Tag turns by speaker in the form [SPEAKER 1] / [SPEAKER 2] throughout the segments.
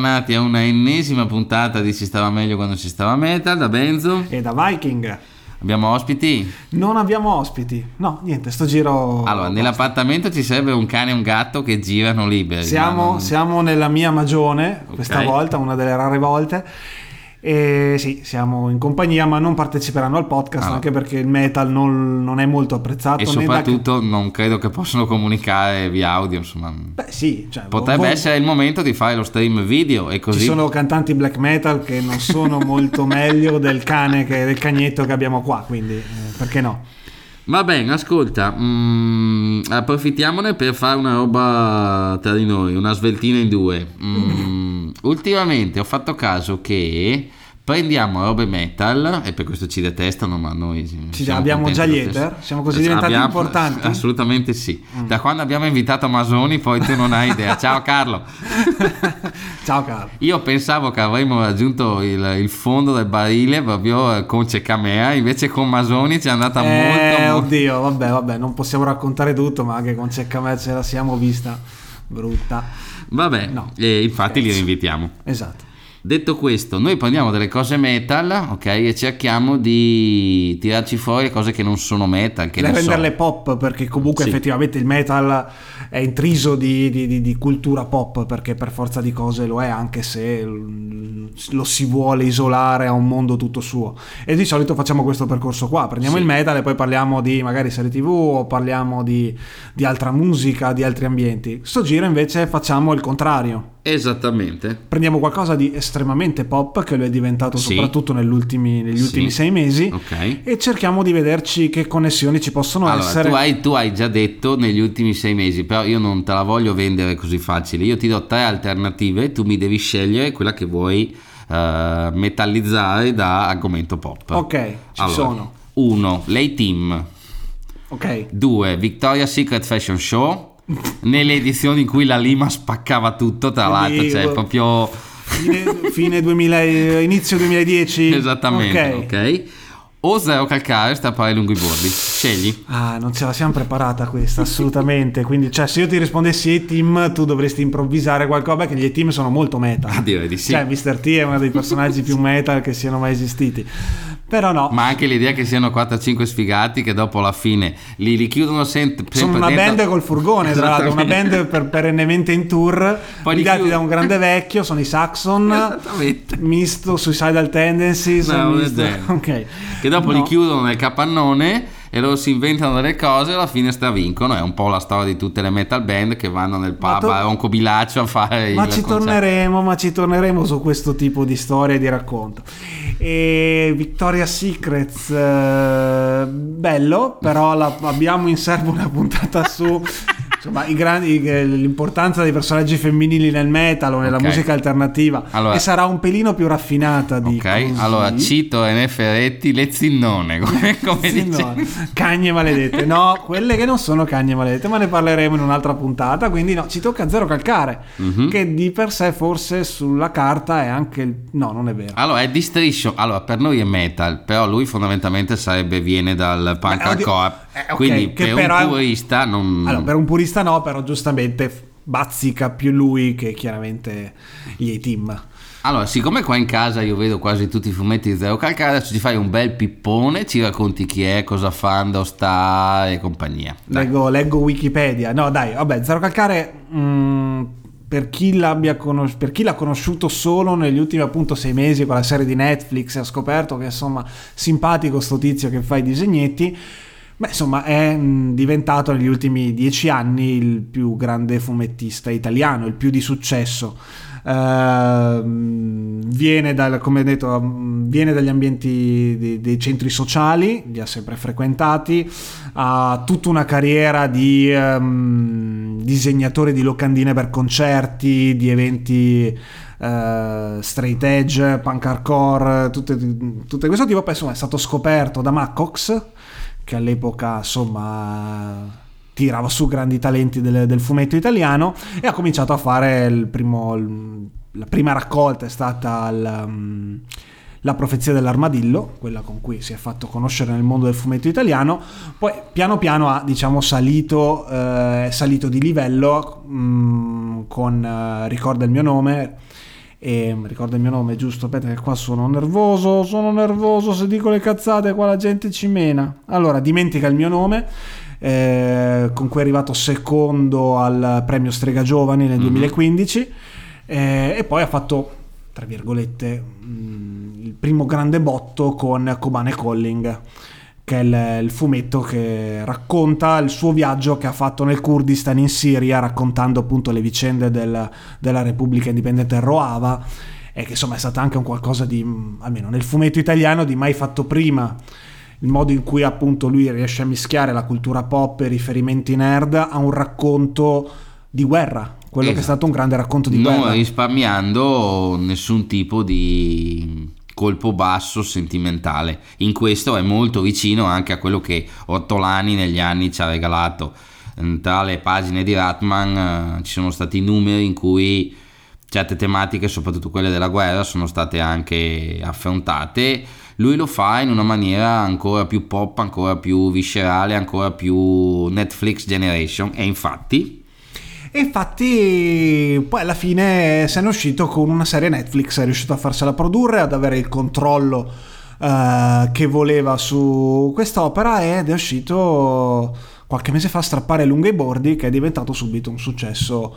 [SPEAKER 1] Bentornati a una ennesima puntata di Si stava meglio quando si stava metal da Benzo.
[SPEAKER 2] E da Viking.
[SPEAKER 1] Abbiamo ospiti?
[SPEAKER 2] Non abbiamo ospiti. No, niente, sto giro.
[SPEAKER 1] Allora, nell'appartamento ci serve un cane e un gatto che girano liberi.
[SPEAKER 2] Siamo,
[SPEAKER 1] non...
[SPEAKER 2] siamo nella mia magione, questa
[SPEAKER 1] Ok.
[SPEAKER 2] volta, una delle rare volte. E sì, siamo in compagnia, ma non parteciperanno al podcast
[SPEAKER 1] Ah.
[SPEAKER 2] anche perché il metal non, non è molto apprezzato.
[SPEAKER 1] E
[SPEAKER 2] né da-
[SPEAKER 1] soprattutto non credo che possano comunicare via audio, insomma.
[SPEAKER 2] Beh, sì, cioè,
[SPEAKER 1] Potrebbe
[SPEAKER 2] vo-
[SPEAKER 1] essere il momento di fare lo stream video e così.
[SPEAKER 2] Ci sono cantanti black metal che non sono molto meglio del cane, che, del cagnetto che abbiamo qua, quindi eh, perché no?
[SPEAKER 1] Va bene, ascolta, mm, approfittiamone per fare una roba tra di noi, una sveltina in due. Mm, ultimamente ho fatto caso che prendiamo robe metal, e per questo ci detestano, ma noi
[SPEAKER 2] Ci- abbiamo già gli hater? Siamo così diventati importanti? Mm.
[SPEAKER 1] Assolutamente sì. Da quando abbiamo invitato Masoni, poi tu non hai idea. Ciao Carlo.
[SPEAKER 2] Ciao Carlo.
[SPEAKER 1] Io pensavo che avremmo raggiunto il, il fondo del barile proprio eh, con Cecamea, invece con Masoni ci è andata
[SPEAKER 2] Eh,
[SPEAKER 1] molto, molto
[SPEAKER 2] oddio, vabbè, vabbè, non possiamo raccontare tutto, ma anche con Ceccamè ce la siamo vista brutta.
[SPEAKER 1] Vabbè,
[SPEAKER 2] No.
[SPEAKER 1] e infatti li
[SPEAKER 2] Scherzo.
[SPEAKER 1] rinvitiamo.
[SPEAKER 2] Esatto.
[SPEAKER 1] Detto questo, noi prendiamo delle cose metal, ok, e cerchiamo di tirarci fuori le cose che non sono metal, che
[SPEAKER 2] Le
[SPEAKER 1] ne so.
[SPEAKER 2] renderle pop perché comunque
[SPEAKER 1] Sì.
[SPEAKER 2] effettivamente il metal è intriso di, di- di- di cultura pop perché per forza di cose lo è anche se lo si vuole isolare a un mondo tutto suo e di solito facciamo questo percorso qua prendiamo
[SPEAKER 1] Sì.
[SPEAKER 2] il metal e poi parliamo di magari serie tv o parliamo di, di altra musica di altri ambienti sto giro invece facciamo il contrario
[SPEAKER 1] Esattamente.
[SPEAKER 2] prendiamo qualcosa di estremamente pop che lo è diventato
[SPEAKER 1] Sì.
[SPEAKER 2] soprattutto negli ultimi, negli
[SPEAKER 1] Sì.
[SPEAKER 2] ultimi sei mesi
[SPEAKER 1] Ok.
[SPEAKER 2] e cerchiamo di vederci che connessioni ci possono
[SPEAKER 1] Allora,
[SPEAKER 2] essere
[SPEAKER 1] tu hai, tu hai già detto negli ultimi sei mesi, però io non te la voglio vendere così facile. Io ti do tre alternative, tu mi devi scegliere quella che vuoi eh, metallizzare da argomento pop.
[SPEAKER 2] Ok, ci
[SPEAKER 1] Allora,
[SPEAKER 2] sono.
[SPEAKER 1] Uno, lei team.
[SPEAKER 2] Ok.
[SPEAKER 1] 2. Victoria's Secret Fashion Show. Nelle edizioni in cui la Lima spaccava tutto, tra l'altro, cioè
[SPEAKER 2] boh,
[SPEAKER 1] proprio
[SPEAKER 2] Fine, fine 2000, eh, inizio 2010.
[SPEAKER 1] esattamente,
[SPEAKER 2] Ok.
[SPEAKER 1] ok? O Zero Calcare sta per i bordi. Scegli.
[SPEAKER 2] Ah, non ce la siamo preparata questa, assolutamente. Quindi, cioè, se io ti rispondessi A-Team, tu dovresti improvvisare qualcosa, perché gli A-Team sono molto meta.
[SPEAKER 1] Ah, direi di sì.
[SPEAKER 2] Cioè, Mr. T è uno dei personaggi più metal che siano mai esistiti. Però no,
[SPEAKER 1] Ma anche l'idea che siano 4-5 sfigati che dopo la fine li, li chiudono sempre,
[SPEAKER 2] sono una
[SPEAKER 1] dentro-
[SPEAKER 2] band col furgone, tra l'altro, una band per, perennemente in tour,
[SPEAKER 1] Poi li
[SPEAKER 2] guidati da un grande vecchio, sono i Saxon, misto Suicidal Tendencies,
[SPEAKER 1] No,
[SPEAKER 2] misto-
[SPEAKER 1] vero.
[SPEAKER 2] ok.
[SPEAKER 1] Che dopo li
[SPEAKER 2] No.
[SPEAKER 1] chiudono nel capannone e loro si inventano delle cose e alla fine stravincono. È un po' la storia di tutte le metal band che vanno nel pub
[SPEAKER 2] to-
[SPEAKER 1] a Ronco Bilaccio a fare
[SPEAKER 2] Ma ci
[SPEAKER 1] concerto.
[SPEAKER 2] torneremo, ma ci torneremo su questo tipo di storia e di racconto. E Victoria's Secrets, eh, bello, però la- abbiamo in serbo una puntata su insomma, i grandi- i- l'importanza dei personaggi femminili nel metal o nella
[SPEAKER 1] Ok.
[SPEAKER 2] musica alternativa.
[SPEAKER 1] Allora-
[SPEAKER 2] e sarà un pelino più raffinata di
[SPEAKER 1] Ok,
[SPEAKER 2] così.
[SPEAKER 1] allora cito Ene Ferretti le zinnone, come, come
[SPEAKER 2] no, cagne maledette, no, quelle che non sono cagne maledette, ma ne parleremo in un'altra puntata. Quindi, no, ci tocca zero calcare,
[SPEAKER 1] Mhm.
[SPEAKER 2] che di per sé, forse sulla carta è anche il. No, non è vero.
[SPEAKER 1] Allora, è Distriction. Allora, per noi è metal, però lui fondamentalmente sarebbe, viene dal punk hardcore.
[SPEAKER 2] Eh, ok,
[SPEAKER 1] quindi per
[SPEAKER 2] però
[SPEAKER 1] un purista non...
[SPEAKER 2] Allora, per un purista no, però giustamente bazzica più lui che chiaramente gli A-Team.
[SPEAKER 1] Allora, siccome qua in casa io vedo quasi tutti i fumetti di Zero Calcare, adesso ci fai un bel pippone, ci racconti chi è, cosa fa, dove sta e compagnia.
[SPEAKER 2] Leggo, leggo Wikipedia. No, dai, vabbè, Zero Calcare. mm, per, chi l'abbia conos- per chi l'ha conosciuto solo negli ultimi appunto sei mesi con la serie di Netflix e ha scoperto che insomma simpatico sto tizio che fa i disegnetti. Beh, insomma, è mm, diventato negli ultimi dieci anni il più grande fumettista italiano, il più di successo. Ehm, viene, dal, come detto, mm, viene dagli ambienti dei, dei centri sociali, li ha sempre frequentati, ha tutta una carriera di ehm, disegnatore di locandine per concerti, di eventi eh, straight edge, punk hardcore, tutte, tutte questo tipo. Poi insomma è stato scoperto da Maccox, che all'epoca insomma tirava su grandi talenti del, del fumetto italiano e ha cominciato a fare il primo, la prima raccolta è stata il, um, la profezia dell'armadillo, quella con cui si è fatto conoscere nel mondo del fumetto italiano, poi piano piano ha diciamo salito, eh, salito di livello mm, con uh, Ricorda il mio nome. E ricorda il mio nome, giusto? Aspetta, che qua sono nervoso. Sono nervoso. Se dico le cazzate, qua la gente ci mena. Allora, dimentica il mio nome. Eh, con cui è arrivato secondo al premio Strega Giovani nel mm-hmm. 2015. Eh, e poi ha fatto, tra virgolette, mh, mm, il primo grande botto con Kobane Calling che è il, il, fumetto che racconta il suo viaggio che ha fatto nel Kurdistan in Siria, raccontando appunto le vicende del, della Repubblica Indipendente Roava e che insomma è stato anche un qualcosa di, almeno nel fumetto italiano, di mai fatto prima. Il modo in cui appunto lui riesce a mischiare la cultura pop e riferimenti nerd a un racconto di guerra, quello esatto. che è
[SPEAKER 1] esatto.
[SPEAKER 2] stato un grande racconto di
[SPEAKER 1] non
[SPEAKER 2] guerra.
[SPEAKER 1] Non risparmiando nessun tipo di colpo basso sentimentale. In questo è molto vicino anche a quello che Ortolani negli anni ci ha regalato. Tra le pagine di Ratman eh, ci sono stati numeri in cui certe tematiche, soprattutto quelle della guerra, sono state anche affrontate. Lui lo fa in una maniera ancora più pop, ancora più viscerale, ancora più Netflix Generation e infatti
[SPEAKER 2] e infatti poi alla fine se ne è uscito con una serie Netflix, è riuscito a farsela produrre, ad avere il controllo uh, che voleva su quest'opera ed è uscito qualche mese fa a strappare lunghe i bordi che è diventato subito un successo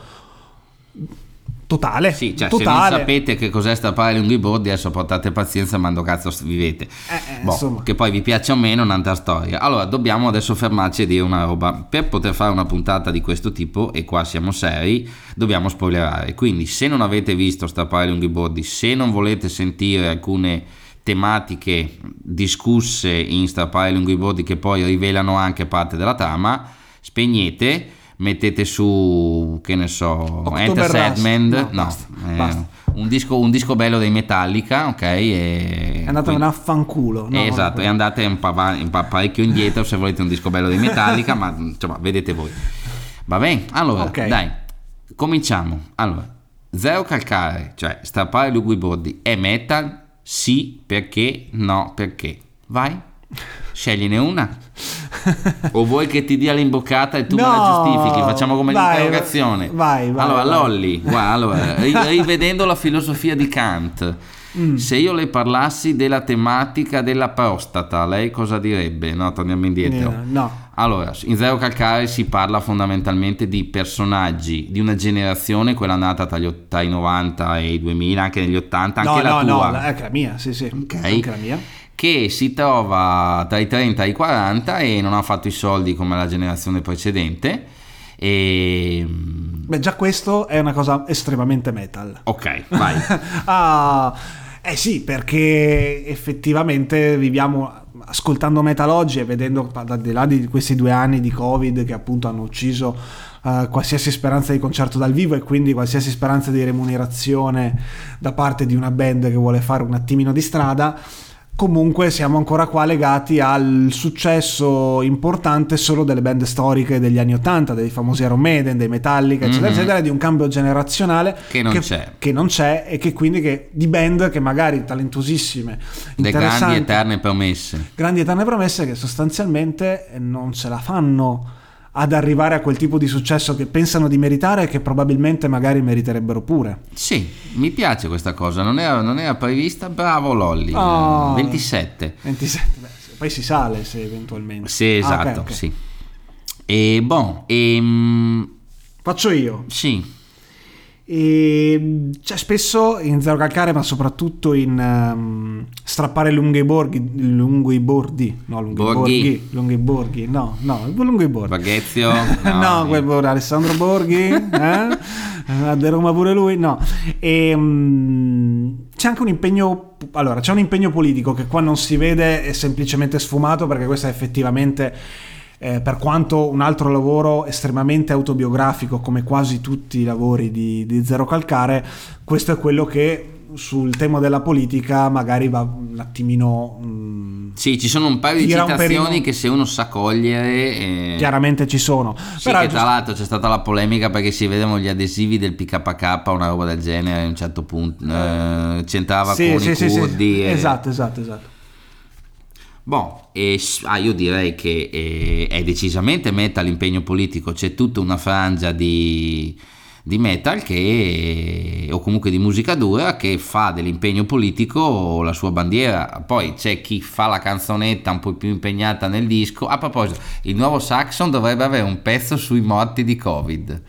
[SPEAKER 2] totale.
[SPEAKER 1] Sì, cioè
[SPEAKER 2] totale.
[SPEAKER 1] se non sapete che cos'è stappare lunghi bordi, adesso portate pazienza, mando cazzo vivete.
[SPEAKER 2] Eh, eh,
[SPEAKER 1] boh, che poi vi piaccia o meno, un'altra storia. Allora, dobbiamo adesso fermarci e dire una roba. Per poter fare una puntata di questo tipo, e qua siamo seri, dobbiamo spoilerare. Quindi, se non avete visto stappare lunghi bordi, se non volete sentire alcune tematiche discusse in strappare lunghi bordi che poi rivelano anche parte della trama, spegnete mettete su, che ne so,
[SPEAKER 2] October
[SPEAKER 1] Enter Sadman, no,
[SPEAKER 2] no,
[SPEAKER 1] basta, eh. Un, disco, un, disco, bello dei Metallica, ok? E
[SPEAKER 2] è andato quindi, a fanculo.
[SPEAKER 1] No, esatto, e andate un, pa- un pa- parecchio indietro se volete un disco bello dei Metallica, ma insomma, vedete voi. Va bene? Allora, okay. dai, cominciamo. Allora, zero calcare, cioè strappare Lugui Bordi, è metal? Sì, perché? No, perché? Vai, scegliene una o vuoi che ti dia l'imboccata e tu no, me la giustifichi? Facciamo come vai, l'interrogazione.
[SPEAKER 2] Vai, vai.
[SPEAKER 1] Allora,
[SPEAKER 2] vai.
[SPEAKER 1] Lolli, guarda, allora, rivedendo la filosofia di Kant, mm. se io le parlassi della tematica della prostata, lei cosa direbbe? No, torniamo indietro.
[SPEAKER 2] Yeah, no.
[SPEAKER 1] Allora, in Zero Calcare si parla fondamentalmente di personaggi di una generazione, quella nata tra, gli, tra i 90 e i 2000, anche negli 80, anche
[SPEAKER 2] no,
[SPEAKER 1] la
[SPEAKER 2] no,
[SPEAKER 1] tua.
[SPEAKER 2] No, anche la mia, sì, sì.
[SPEAKER 1] Ok.
[SPEAKER 2] Anche la mia
[SPEAKER 1] che si trova tra i 30 e i 40 e non ha fatto i soldi come la generazione precedente. E...
[SPEAKER 2] Beh, già questo è una cosa estremamente metal.
[SPEAKER 1] Ok, vai.
[SPEAKER 2] ah, eh sì, perché effettivamente viviamo ascoltando metal oggi e vedendo al di là di questi due anni di covid che appunto hanno ucciso uh, qualsiasi speranza di concerto dal vivo e quindi qualsiasi speranza di remunerazione da parte di una band che vuole fare un attimino di strada comunque siamo ancora qua legati al successo importante solo delle band storiche degli anni 80, dei famosi Iron Maiden, dei Metallica, eccetera, mm-hmm. eccetera, di un cambio generazionale
[SPEAKER 1] che non, che,
[SPEAKER 2] che non c'è e che quindi che, di band che magari talentuosissime,
[SPEAKER 1] le grandi eterne promesse,
[SPEAKER 2] grandi eterne promesse che sostanzialmente non ce la fanno ad arrivare a quel tipo di successo che pensano di meritare e che probabilmente magari meriterebbero pure.
[SPEAKER 1] Sì, mi piace questa cosa, non era, non era prevista, bravo Lolli,
[SPEAKER 2] oh,
[SPEAKER 1] 27.
[SPEAKER 2] 27, beh, poi si sale se eventualmente.
[SPEAKER 1] Sì, esatto, ah, okay, okay. sì. E boh, e, ehm,
[SPEAKER 2] Faccio io.
[SPEAKER 1] Sì.
[SPEAKER 2] E c'è spesso in Zero Calcare, ma soprattutto in um, strappare lunghi borghi, lunghi bordi, no, lunghi borghi, borghi lunghi borghi, no, no, lunghi borghi.
[SPEAKER 1] Baghezio?
[SPEAKER 2] No, no quel borghi, Alessandro Borghi, eh? De Roma pure lui, no. E, um, c'è anche un impegno, allora, c'è un impegno politico che qua non si vede, è semplicemente sfumato perché questo è effettivamente eh, per quanto un altro lavoro estremamente autobiografico come quasi tutti i lavori di, di Zero Calcare, questo è quello che sul tema della politica magari va un attimino...
[SPEAKER 1] Mh, sì, ci sono un paio di citazioni che se uno sa cogliere...
[SPEAKER 2] Eh... Chiaramente ci sono.
[SPEAKER 1] Sì, Però che tra l'altro c'è stata la polemica perché si vedono gli adesivi del PKK, una roba del genere, a un certo punto eh, c'entrava
[SPEAKER 2] sì,
[SPEAKER 1] con
[SPEAKER 2] sì,
[SPEAKER 1] i
[SPEAKER 2] sì,
[SPEAKER 1] curdi.
[SPEAKER 2] E... Esatto, esatto, esatto.
[SPEAKER 1] Bon, e, ah, io direi che eh, è decisamente meta l'impegno politico, c'è tutta una frangia di, di metal che, o comunque di musica dura che fa dell'impegno politico la sua bandiera. Poi c'è chi fa la canzonetta un po' più impegnata nel disco. A proposito, il nuovo Saxon dovrebbe avere un pezzo sui morti di Covid.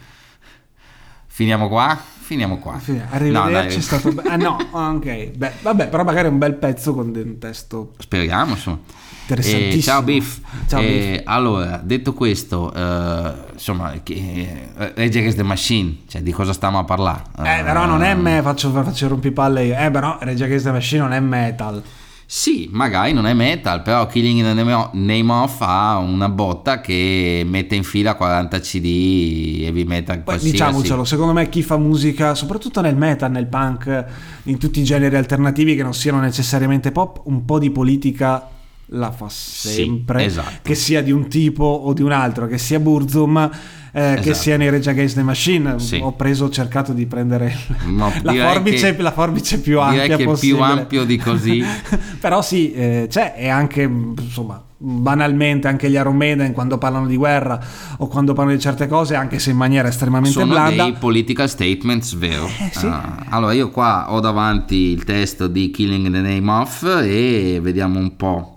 [SPEAKER 1] Finiamo qua? Finiamo qua.
[SPEAKER 2] Arrivederci, no, è stato be- ah, no, ok. Beh, vabbè, però magari un bel pezzo con un testo.
[SPEAKER 1] Speriamo, insomma.
[SPEAKER 2] Interessantissimo.
[SPEAKER 1] Eh, ciao Biff.
[SPEAKER 2] Ciao,
[SPEAKER 1] eh,
[SPEAKER 2] Biff.
[SPEAKER 1] Allora, detto questo, eh, insomma, che, eh, Rage Against the Machine, cioè di cosa stiamo a parlare?
[SPEAKER 2] Eh, però non è me, faccio, faccio rompipalle io. Eh, però Rage Against the Machine non è metal.
[SPEAKER 1] Sì, magari non è metal, però Killing in the Name of ha una botta che mette in fila 40 CD heavy metal
[SPEAKER 2] Poi
[SPEAKER 1] qualsiasi.
[SPEAKER 2] diciamocelo, secondo me chi fa musica, soprattutto nel metal, nel punk, in tutti i generi alternativi che non siano necessariamente pop, un po' di politica la fa sempre,
[SPEAKER 1] Sì, esatto.
[SPEAKER 2] che sia di un tipo o di un altro, che sia Burzum, eh, che
[SPEAKER 1] Esatto.
[SPEAKER 2] sia nei Rage Against the Machine.
[SPEAKER 1] Sì.
[SPEAKER 2] Ho preso, ho cercato di prendere
[SPEAKER 1] No,
[SPEAKER 2] la,
[SPEAKER 1] direi
[SPEAKER 2] forbice,
[SPEAKER 1] che-
[SPEAKER 2] la forbice più
[SPEAKER 1] direi
[SPEAKER 2] ampia
[SPEAKER 1] che più
[SPEAKER 2] possibile.
[SPEAKER 1] ampio di così.
[SPEAKER 2] Però sì, eh, c'è e anche insomma banalmente anche gli Iron Maiden quando parlano di guerra o quando parlano di certe cose anche se in maniera estremamente
[SPEAKER 1] Sono
[SPEAKER 2] blanda
[SPEAKER 1] dei political statements, vero?
[SPEAKER 2] Eh, sì.
[SPEAKER 1] Ah, allora, io qua ho davanti il testo di Killing in the Name of e vediamo un po'.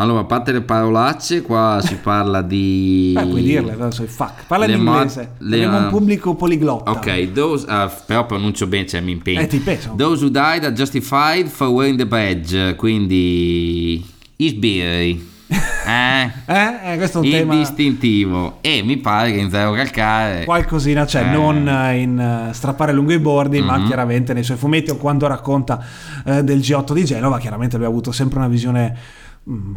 [SPEAKER 1] Allora, a parte le parolacce, qua si parla di...
[SPEAKER 2] Beh, puoi dirle, adesso il fuck. Parla
[SPEAKER 1] Le
[SPEAKER 2] in inglese.
[SPEAKER 1] le-
[SPEAKER 2] Abbiamo un pubblico poliglotta.
[SPEAKER 1] Ok, those, uh, però pronuncio bene, cioè mi impegno.
[SPEAKER 2] Eh, ti penso.
[SPEAKER 1] Those who died are justified for wearing the badge, quindi isbiri. Eh?
[SPEAKER 2] Eh, eh, questo è un
[SPEAKER 1] il
[SPEAKER 2] tema.
[SPEAKER 1] distintivo. E mi pare che in Zero Calcare...
[SPEAKER 2] Qualcosina c'è,
[SPEAKER 1] Eh.
[SPEAKER 2] non eh, in eh, strappare lungo i bordi, ma
[SPEAKER 1] Mhm.
[SPEAKER 2] chiaramente nei suoi fumetti o quando racconta eh, del G8 di Genova, chiaramente lui ha avuto sempre una visione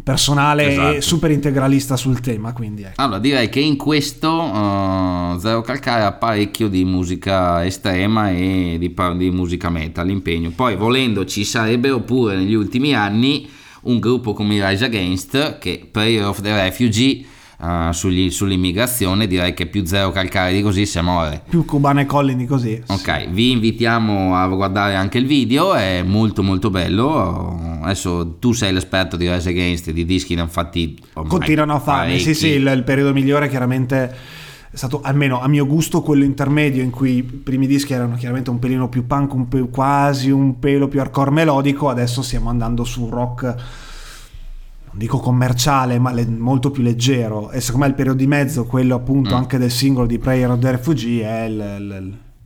[SPEAKER 2] personale
[SPEAKER 1] Esatto.
[SPEAKER 2] e super integralista sul tema, quindi ecco.
[SPEAKER 1] Allora, direi che in questo uh, Zero Calcare ha parecchio di musica estrema e di, di musica metal, l'impegno. Poi, volendo, ci sarebbero pure negli ultimi anni un gruppo come i Rise Against, che Prayer of the Refugee, uh, sugli- sull'immigrazione, direi che più Zero Calcare di così si muore.
[SPEAKER 2] Più cubane e colli di così.
[SPEAKER 1] Ok, vi invitiamo a guardare anche il video, è molto molto bello. Adesso tu sei l'esperto di Rise Against, di dischi ne fatti ormai
[SPEAKER 2] Continuano a farne, sì sì, il, il periodo migliore chiaramente è stato almeno a mio gusto quello intermedio in cui i primi dischi erano chiaramente un pelino più punk, un pe- quasi un pelo più hardcore melodico, adesso stiamo andando su rock non dico commerciale ma le- molto più leggero e secondo me il periodo di mezzo, quello appunto
[SPEAKER 1] Mm.
[SPEAKER 2] anche del singolo di Prayer of the Refugee è il, il-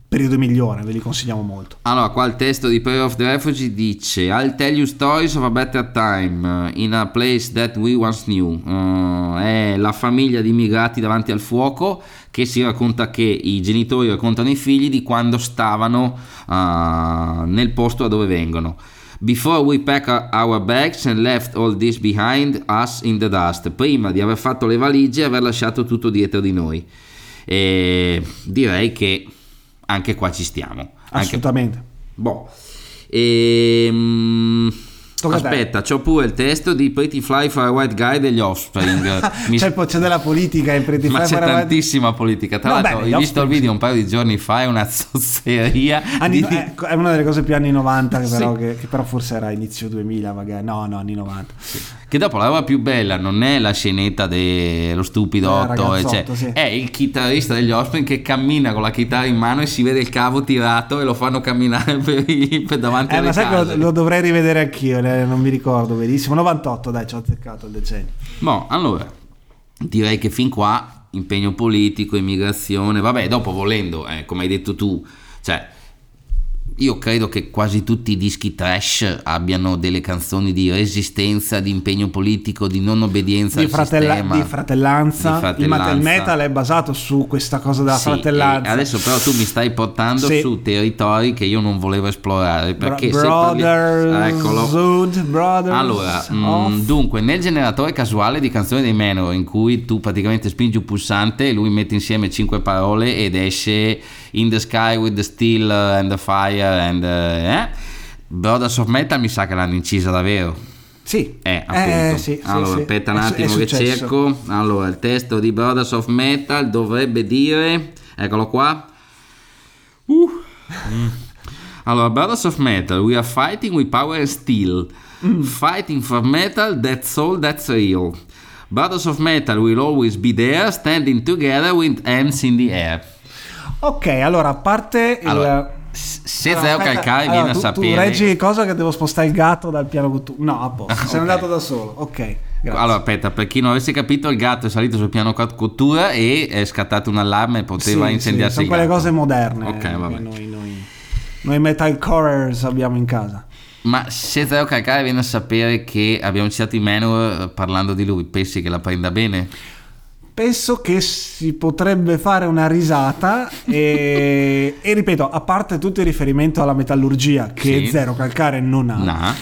[SPEAKER 2] il periodo migliore, ve li consigliamo molto.
[SPEAKER 1] Allora, qua il testo di Prayer of the Refugee dice I'll tell you stories of a better time uh, in a place that we once knew. Uh, è la famiglia di immigrati davanti al fuoco che si racconta che i genitori raccontano ai figli di quando stavano uh, nel posto da dove vengono. Before we pack our- bags and left all this behind us in the dust. Prima di aver fatto le valigie e aver lasciato tutto dietro di noi. E direi che anche qua ci stiamo. Anche
[SPEAKER 2] Assolutamente.
[SPEAKER 1] Boh. Ehm,
[SPEAKER 2] Tocca
[SPEAKER 1] aspetta, c'ho pure il testo di Pretty Fly for a White Guy degli Offspring. Mi-
[SPEAKER 2] C'è, c'è della politica in Pretty
[SPEAKER 1] ma
[SPEAKER 2] Fly
[SPEAKER 1] c'è
[SPEAKER 2] for a White-
[SPEAKER 1] tantissima politica. Tra
[SPEAKER 2] No,
[SPEAKER 1] l'altro,
[SPEAKER 2] gli
[SPEAKER 1] ho visto il video un paio di giorni fa. È una zozzeria.
[SPEAKER 2] Anni-
[SPEAKER 1] di-
[SPEAKER 2] eh, è una delle cose più anni 90 che
[SPEAKER 1] Sì.
[SPEAKER 2] però, che, che però forse era inizio 2000 magari no no anni 90
[SPEAKER 1] Che dopo la roba più bella non è la scenetta dello stupidotto,
[SPEAKER 2] Eh,
[SPEAKER 1] e cioè,
[SPEAKER 2] sì.
[SPEAKER 1] è il chitarrista degli Offspring che cammina con la chitarra in mano e si vede il cavo tirato e lo fanno camminare per, per davanti
[SPEAKER 2] eh,
[SPEAKER 1] alle
[SPEAKER 2] ma sai che
[SPEAKER 1] case.
[SPEAKER 2] lo, lo dovrei rivedere anch'io eh, non mi ricordo benissimo 98 dai ci ho azzeccato il decennio
[SPEAKER 1] Boh, allora, direi che fin qua impegno politico, immigrazione, vabbè, dopo volendo, eh, come hai detto tu, cioè io credo che quasi tutti i dischi trash abbiano delle canzoni di resistenza, di impegno politico, di non obbedienza
[SPEAKER 2] di,
[SPEAKER 1] al
[SPEAKER 2] fratella-
[SPEAKER 1] sistema.
[SPEAKER 2] di fratellanza.
[SPEAKER 1] Di fratellanza.
[SPEAKER 2] Il, metal è basato su questa cosa della
[SPEAKER 1] Sì,
[SPEAKER 2] fratellanza
[SPEAKER 1] e adesso però tu mi stai portando
[SPEAKER 2] Sì.
[SPEAKER 1] su territori che io non volevo esplorare
[SPEAKER 2] Bro-
[SPEAKER 1] perché parli-
[SPEAKER 2] brothers
[SPEAKER 1] Eccolo.
[SPEAKER 2] brothers
[SPEAKER 1] Allora, mm,
[SPEAKER 2] of-
[SPEAKER 1] dunque, nel generatore casuale di canzoni dei Manowar, in cui tu praticamente spingi un pulsante, lui mette insieme cinque parole ed esce In the Sky with the Steel and the Fire and eh? Brothers of Metal mi sa che l'hanno incisa davvero.
[SPEAKER 2] sì
[SPEAKER 1] Eh, appunto.
[SPEAKER 2] sì, sì,
[SPEAKER 1] allora,
[SPEAKER 2] sì.
[SPEAKER 1] aspetta un attimo che cerco. Allora, il testo di Brothers of Metal dovrebbe dire, eccolo qua. Uh. Allora, Brothers of Metal, we are fighting with power and steel.
[SPEAKER 2] Mm.
[SPEAKER 1] Fighting for metal, that's all that's real. Brothers of Metal will always be there, standing together with hands in the air.
[SPEAKER 2] Ok, allora a parte il...
[SPEAKER 1] Allora, se
[SPEAKER 2] Allora,
[SPEAKER 1] Zeo Calcare viene a
[SPEAKER 2] tu,
[SPEAKER 1] sapere...
[SPEAKER 2] Tu reggi cosa che devo spostare il gatto dal piano cottura. No, a posto, sei
[SPEAKER 1] Ok.
[SPEAKER 2] andato da solo. Ok, grazie.
[SPEAKER 1] Allora, aspetta, per chi non avesse capito, il gatto è salito sul piano cot- cottura e è scattato un allarme e poteva
[SPEAKER 2] Sì,
[SPEAKER 1] incendiarsi
[SPEAKER 2] sì, sono quelle
[SPEAKER 1] gatto.
[SPEAKER 2] cose moderne
[SPEAKER 1] Ok,
[SPEAKER 2] che
[SPEAKER 1] vabbè.
[SPEAKER 2] noi, noi, noi metalcorers abbiamo in casa.
[SPEAKER 1] Ma se Zeo Calcare viene a sapere che abbiamo citato i Manowar eh, parlando di lui, pensi che la prenda bene?
[SPEAKER 2] Penso che si potrebbe fare una risata e, e ripeto, a parte tutto il riferimento alla metallurgia che
[SPEAKER 1] Sì.
[SPEAKER 2] Zero Calcare non ha.
[SPEAKER 1] No,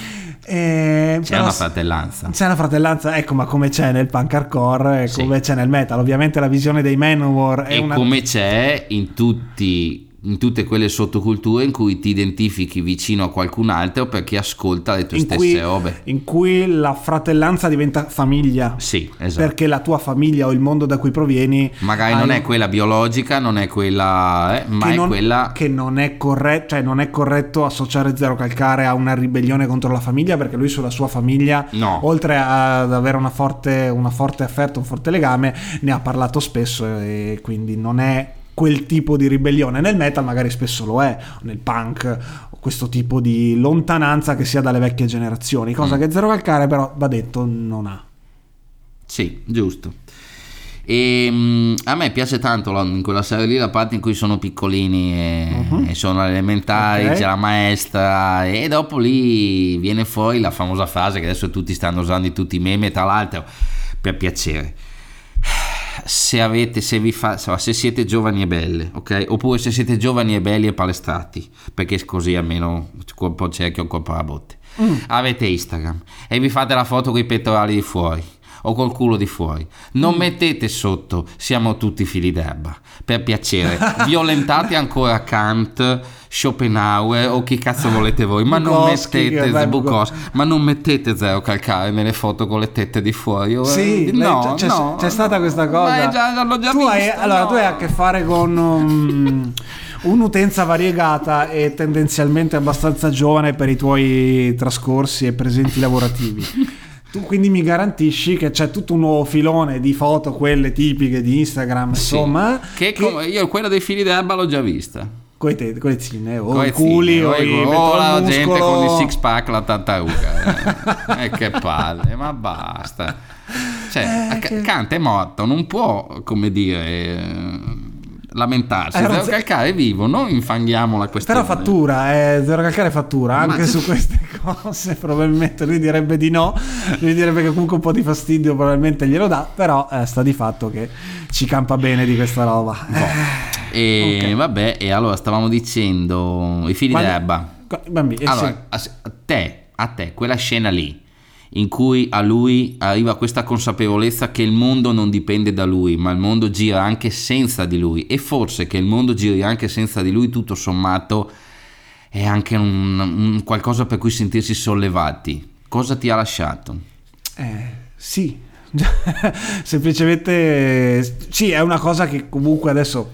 [SPEAKER 2] eh,
[SPEAKER 1] c'è una fratellanza.
[SPEAKER 2] C'è una fratellanza, ecco, ma come c'è nel punk hardcore e
[SPEAKER 1] Sì.
[SPEAKER 2] come c'è nel metal. Ovviamente la visione dei Manowar è
[SPEAKER 1] E
[SPEAKER 2] una...
[SPEAKER 1] come c'è in tutti in tutte quelle sottoculture in cui ti identifichi vicino a qualcun altro perché ascolta le tue
[SPEAKER 2] in
[SPEAKER 1] stesse
[SPEAKER 2] cui,
[SPEAKER 1] robe.
[SPEAKER 2] in cui la fratellanza diventa famiglia.
[SPEAKER 1] Sì, esatto.
[SPEAKER 2] Perché la tua famiglia o il mondo da cui provieni
[SPEAKER 1] Magari
[SPEAKER 2] hai
[SPEAKER 1] non è quella biologica, non è quella, eh, ma è
[SPEAKER 2] non,
[SPEAKER 1] quella
[SPEAKER 2] che non è corretto, cioè non è corretto associare Zero Calcare a una ribellione contro la famiglia, perché lui sulla sua famiglia,
[SPEAKER 1] No.
[SPEAKER 2] oltre ad avere una forte, una forte affetto, un forte legame, ne ha parlato spesso e quindi non è quel tipo di ribellione. Nel metal magari spesso lo è, nel punk, questo tipo di lontananza che sia dalle vecchie generazioni, cosa
[SPEAKER 1] Mm.
[SPEAKER 2] che Zero Calcare però va detto non ha.
[SPEAKER 1] Sì, giusto. E mm, a me piace tanto la- in quella serie lì la parte in cui sono piccolini e,
[SPEAKER 2] Mhm.
[SPEAKER 1] e sono elementari,
[SPEAKER 2] Ok.
[SPEAKER 1] c'è la maestra e dopo lì viene fuori la famosa frase che adesso tutti stanno usando in tutti i meme, tra l'altro per piacere. Se avete, se vi fa, se siete giovani e belle, ok? Oppure se siete giovani e belli e palestrati, perché così almeno un po' cerchio un colpo alla botte. Avete Instagram e vi fate la foto con i pettorali di fuori o col culo di fuori. Non mettete sotto siamo tutti figli d'erba. Per piacere, violentate ancora Kant, Schopenhauer o chi cazzo volete voi, ma non mettete Bukowski, ma non mettete zero calcare nelle foto con le tette di fuori.
[SPEAKER 2] Sì,
[SPEAKER 1] eh, no,
[SPEAKER 2] c'è,
[SPEAKER 1] no,
[SPEAKER 2] c'è stata questa cosa.
[SPEAKER 1] Già, l'ho già
[SPEAKER 2] tu hai,
[SPEAKER 1] vista,
[SPEAKER 2] allora,
[SPEAKER 1] no.
[SPEAKER 2] tu hai a che fare con um, un'utenza variegata e tendenzialmente abbastanza giovane per i tuoi trascorsi e presenti lavorativi. Tu quindi mi garantisci che c'è tutto un nuovo filone di foto, quelle tipiche di Instagram,
[SPEAKER 1] Sì.
[SPEAKER 2] insomma,
[SPEAKER 1] Che, com- io quella dei fili d'erba l'ho già vista.
[SPEAKER 2] con le te- con le zinne o
[SPEAKER 1] Coi
[SPEAKER 2] i culi
[SPEAKER 1] zini,
[SPEAKER 2] o,
[SPEAKER 1] i- o la gente con il six pack la tartaruga eh. Eh, che palle ma basta cioè
[SPEAKER 2] Eh, che-
[SPEAKER 1] Kant è morto non può come dire lamentarsi
[SPEAKER 2] Eh,
[SPEAKER 1] Zero
[SPEAKER 2] so-
[SPEAKER 1] calcare è vivo non infanghiamo la questione
[SPEAKER 2] Però fattura, eh, Zero Calcare fattura, anche
[SPEAKER 1] Ma-
[SPEAKER 2] su queste cose probabilmente lui direbbe di no, lui direbbe che comunque un po' di fastidio probabilmente glielo dà, però eh, sta di fatto che ci campa bene di questa roba.
[SPEAKER 1] e
[SPEAKER 2] Ok.
[SPEAKER 1] vabbè e allora stavamo dicendo i fili
[SPEAKER 2] Quando-
[SPEAKER 1] d'erba
[SPEAKER 2] Co- Bambini, eh,
[SPEAKER 1] allora
[SPEAKER 2] sì.
[SPEAKER 1] a te a te quella scena lì in cui a lui arriva questa consapevolezza che il mondo non dipende da lui, ma il mondo gira anche senza di lui e forse che il mondo giri anche senza di lui tutto sommato è anche un, un qualcosa per cui sentirsi sollevati. Cosa ti ha lasciato?
[SPEAKER 2] Eh, sì, semplicemente sì, è una cosa che comunque adesso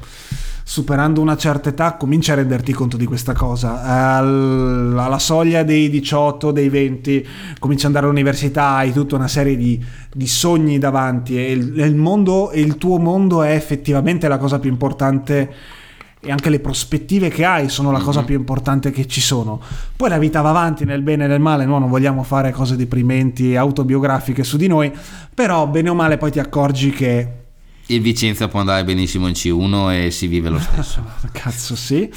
[SPEAKER 2] superando una certa età cominci a renderti conto di questa cosa. Al- alla soglia dei 18, dei 20, cominci ad andare all'università, hai tutta una serie di, di sogni davanti e il, il mondo, e il tuo mondo è effettivamente la cosa più importante e anche le prospettive che hai sono la cosa più importante che ci sono. Poi la vita va avanti nel bene e nel male, no? non vogliamo fare cose deprimenti, autobiografiche su di noi, però bene o male poi ti accorgi che
[SPEAKER 1] Il Vicenza può andare benissimo in C1 e si vive lo stesso.
[SPEAKER 2] Cazzo sì,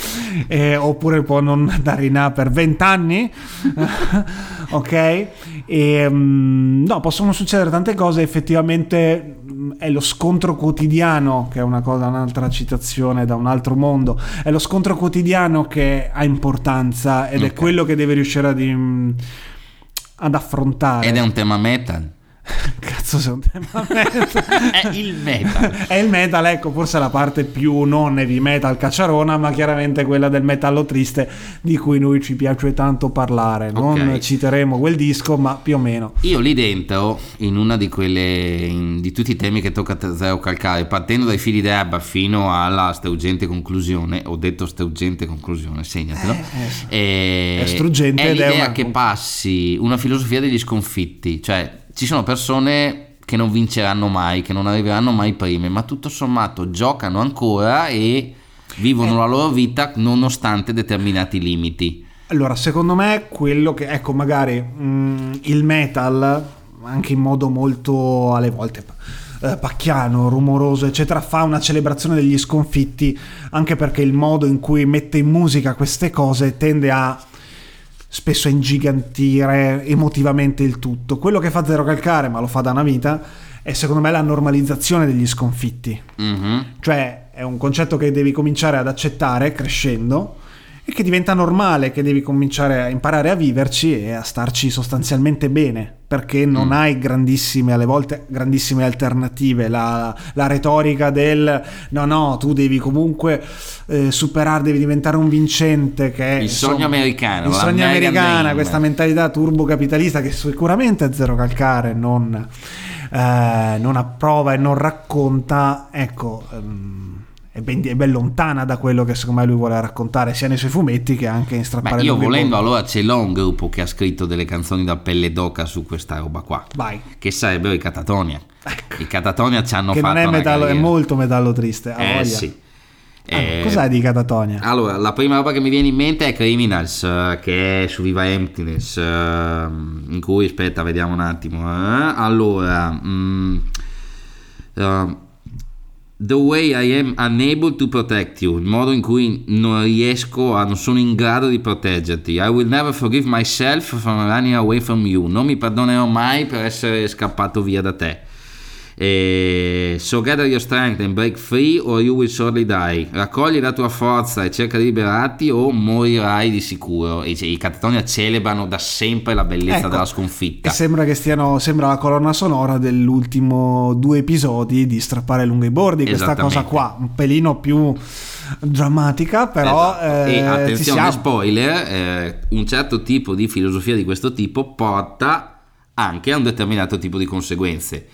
[SPEAKER 2] Eh, oppure può non andare in A per 20 anni, ok? E, mm, no, possono succedere tante cose, effettivamente mm, è lo scontro quotidiano, che è una cosa, un'altra citazione da un altro mondo, è lo scontro quotidiano che ha importanza ed è
[SPEAKER 1] Ok.
[SPEAKER 2] quello che deve riuscire ad, ad affrontare.
[SPEAKER 1] Ed è un tema metal.
[SPEAKER 2] Cazzo, sei un tema metal.
[SPEAKER 1] È il metal.
[SPEAKER 2] È il metal, ecco, forse la parte più non heavy metal cacciarona, ma chiaramente quella del metallo triste di cui noi ci piace tanto parlare. Non citeremo quel disco, ma più o meno.
[SPEAKER 1] Io lì dentro, in una di quelle, in- di tutti i temi che tocca a Zero Calcare, partendo dai fili d'erba fino alla struggente conclusione, ho detto struggente conclusione, segnatelo,
[SPEAKER 2] Eh, sì.
[SPEAKER 1] e-
[SPEAKER 2] È struggente
[SPEAKER 1] è
[SPEAKER 2] ed è
[SPEAKER 1] l'idea
[SPEAKER 2] una-
[SPEAKER 1] che passi una filosofia degli sconfitti, cioè ci sono persone che non vinceranno mai, che non arriveranno mai prime, ma tutto sommato giocano ancora e vivono la loro vita nonostante determinati limiti.
[SPEAKER 2] Allora, secondo me quello che, ecco, magari mh, il metal, anche in modo molto alle volte eh, pacchiano, rumoroso, eccetera, fa una celebrazione degli sconfitti, anche perché il modo in cui mette in musica queste cose tende a spesso a ingigantire emotivamente il tutto. Quello che fa Zero Calcare, ma lo fa da una vita, è secondo me la normalizzazione degli sconfitti.
[SPEAKER 1] Mhm.
[SPEAKER 2] Cioè è un concetto che devi cominciare ad accettare crescendo e che diventa normale, che devi cominciare a imparare a viverci e a starci sostanzialmente bene, perché non
[SPEAKER 1] Mm.
[SPEAKER 2] hai grandissime, alle volte grandissime alternative. La, la retorica del no, no, tu devi comunque eh, superare, devi diventare un vincente, che è
[SPEAKER 1] Il sogno americano,
[SPEAKER 2] Il sogno
[SPEAKER 1] American
[SPEAKER 2] americana,
[SPEAKER 1] Dream.
[SPEAKER 2] questa mentalità turbocapitalista che sicuramente Zero Calcare non, eh, non approva e non racconta, ecco, ehm, è ben, è ben lontana da quello che secondo me lui vuole raccontare sia nei suoi fumetti che anche in strappare
[SPEAKER 1] Beh, io volendo
[SPEAKER 2] bordi.
[SPEAKER 1] allora ce l'ho un gruppo che ha scritto delle canzoni da pelle d'oca su questa roba qua,
[SPEAKER 2] Vai.
[SPEAKER 1] che sarebbero i Catatonia. I Catatonia ci hanno
[SPEAKER 2] Ecco. Che
[SPEAKER 1] fatto
[SPEAKER 2] non è metallo, è molto metallo triste.
[SPEAKER 1] Eh
[SPEAKER 2] voglia.
[SPEAKER 1] sì.
[SPEAKER 2] Ah,
[SPEAKER 1] Eh,
[SPEAKER 2] cos'hai di Catatonia?
[SPEAKER 1] Allora, la prima roba che mi viene in mente è Criminals, eh, che è su Viva Emptiness, eh, in cui, aspetta, vediamo un attimo. eh. Allora, mm, The way I am unable to protect you, il modo in cui non riesco a, non sono in grado di proteggerti. I will never forgive myself from running away from you. Non mi perdonerò mai per essere scappato via da te. E so gather your strength and break free or you will surely die. Raccogli la tua forza e cerca di liberarti o morirai di sicuro. E i Catatonia celebrano da sempre la bellezza
[SPEAKER 2] Ecco,
[SPEAKER 1] della sconfitta.
[SPEAKER 2] E sembra che stiano, sembra la colonna sonora dell'ultimo due episodi di Strappare lungo i bordi, questa cosa qua, un pelino più drammatica, però
[SPEAKER 1] Esatto.
[SPEAKER 2] eh,
[SPEAKER 1] e attenzione, spoiler, eh, un certo tipo di filosofia di questo tipo porta anche a un determinato tipo di conseguenze.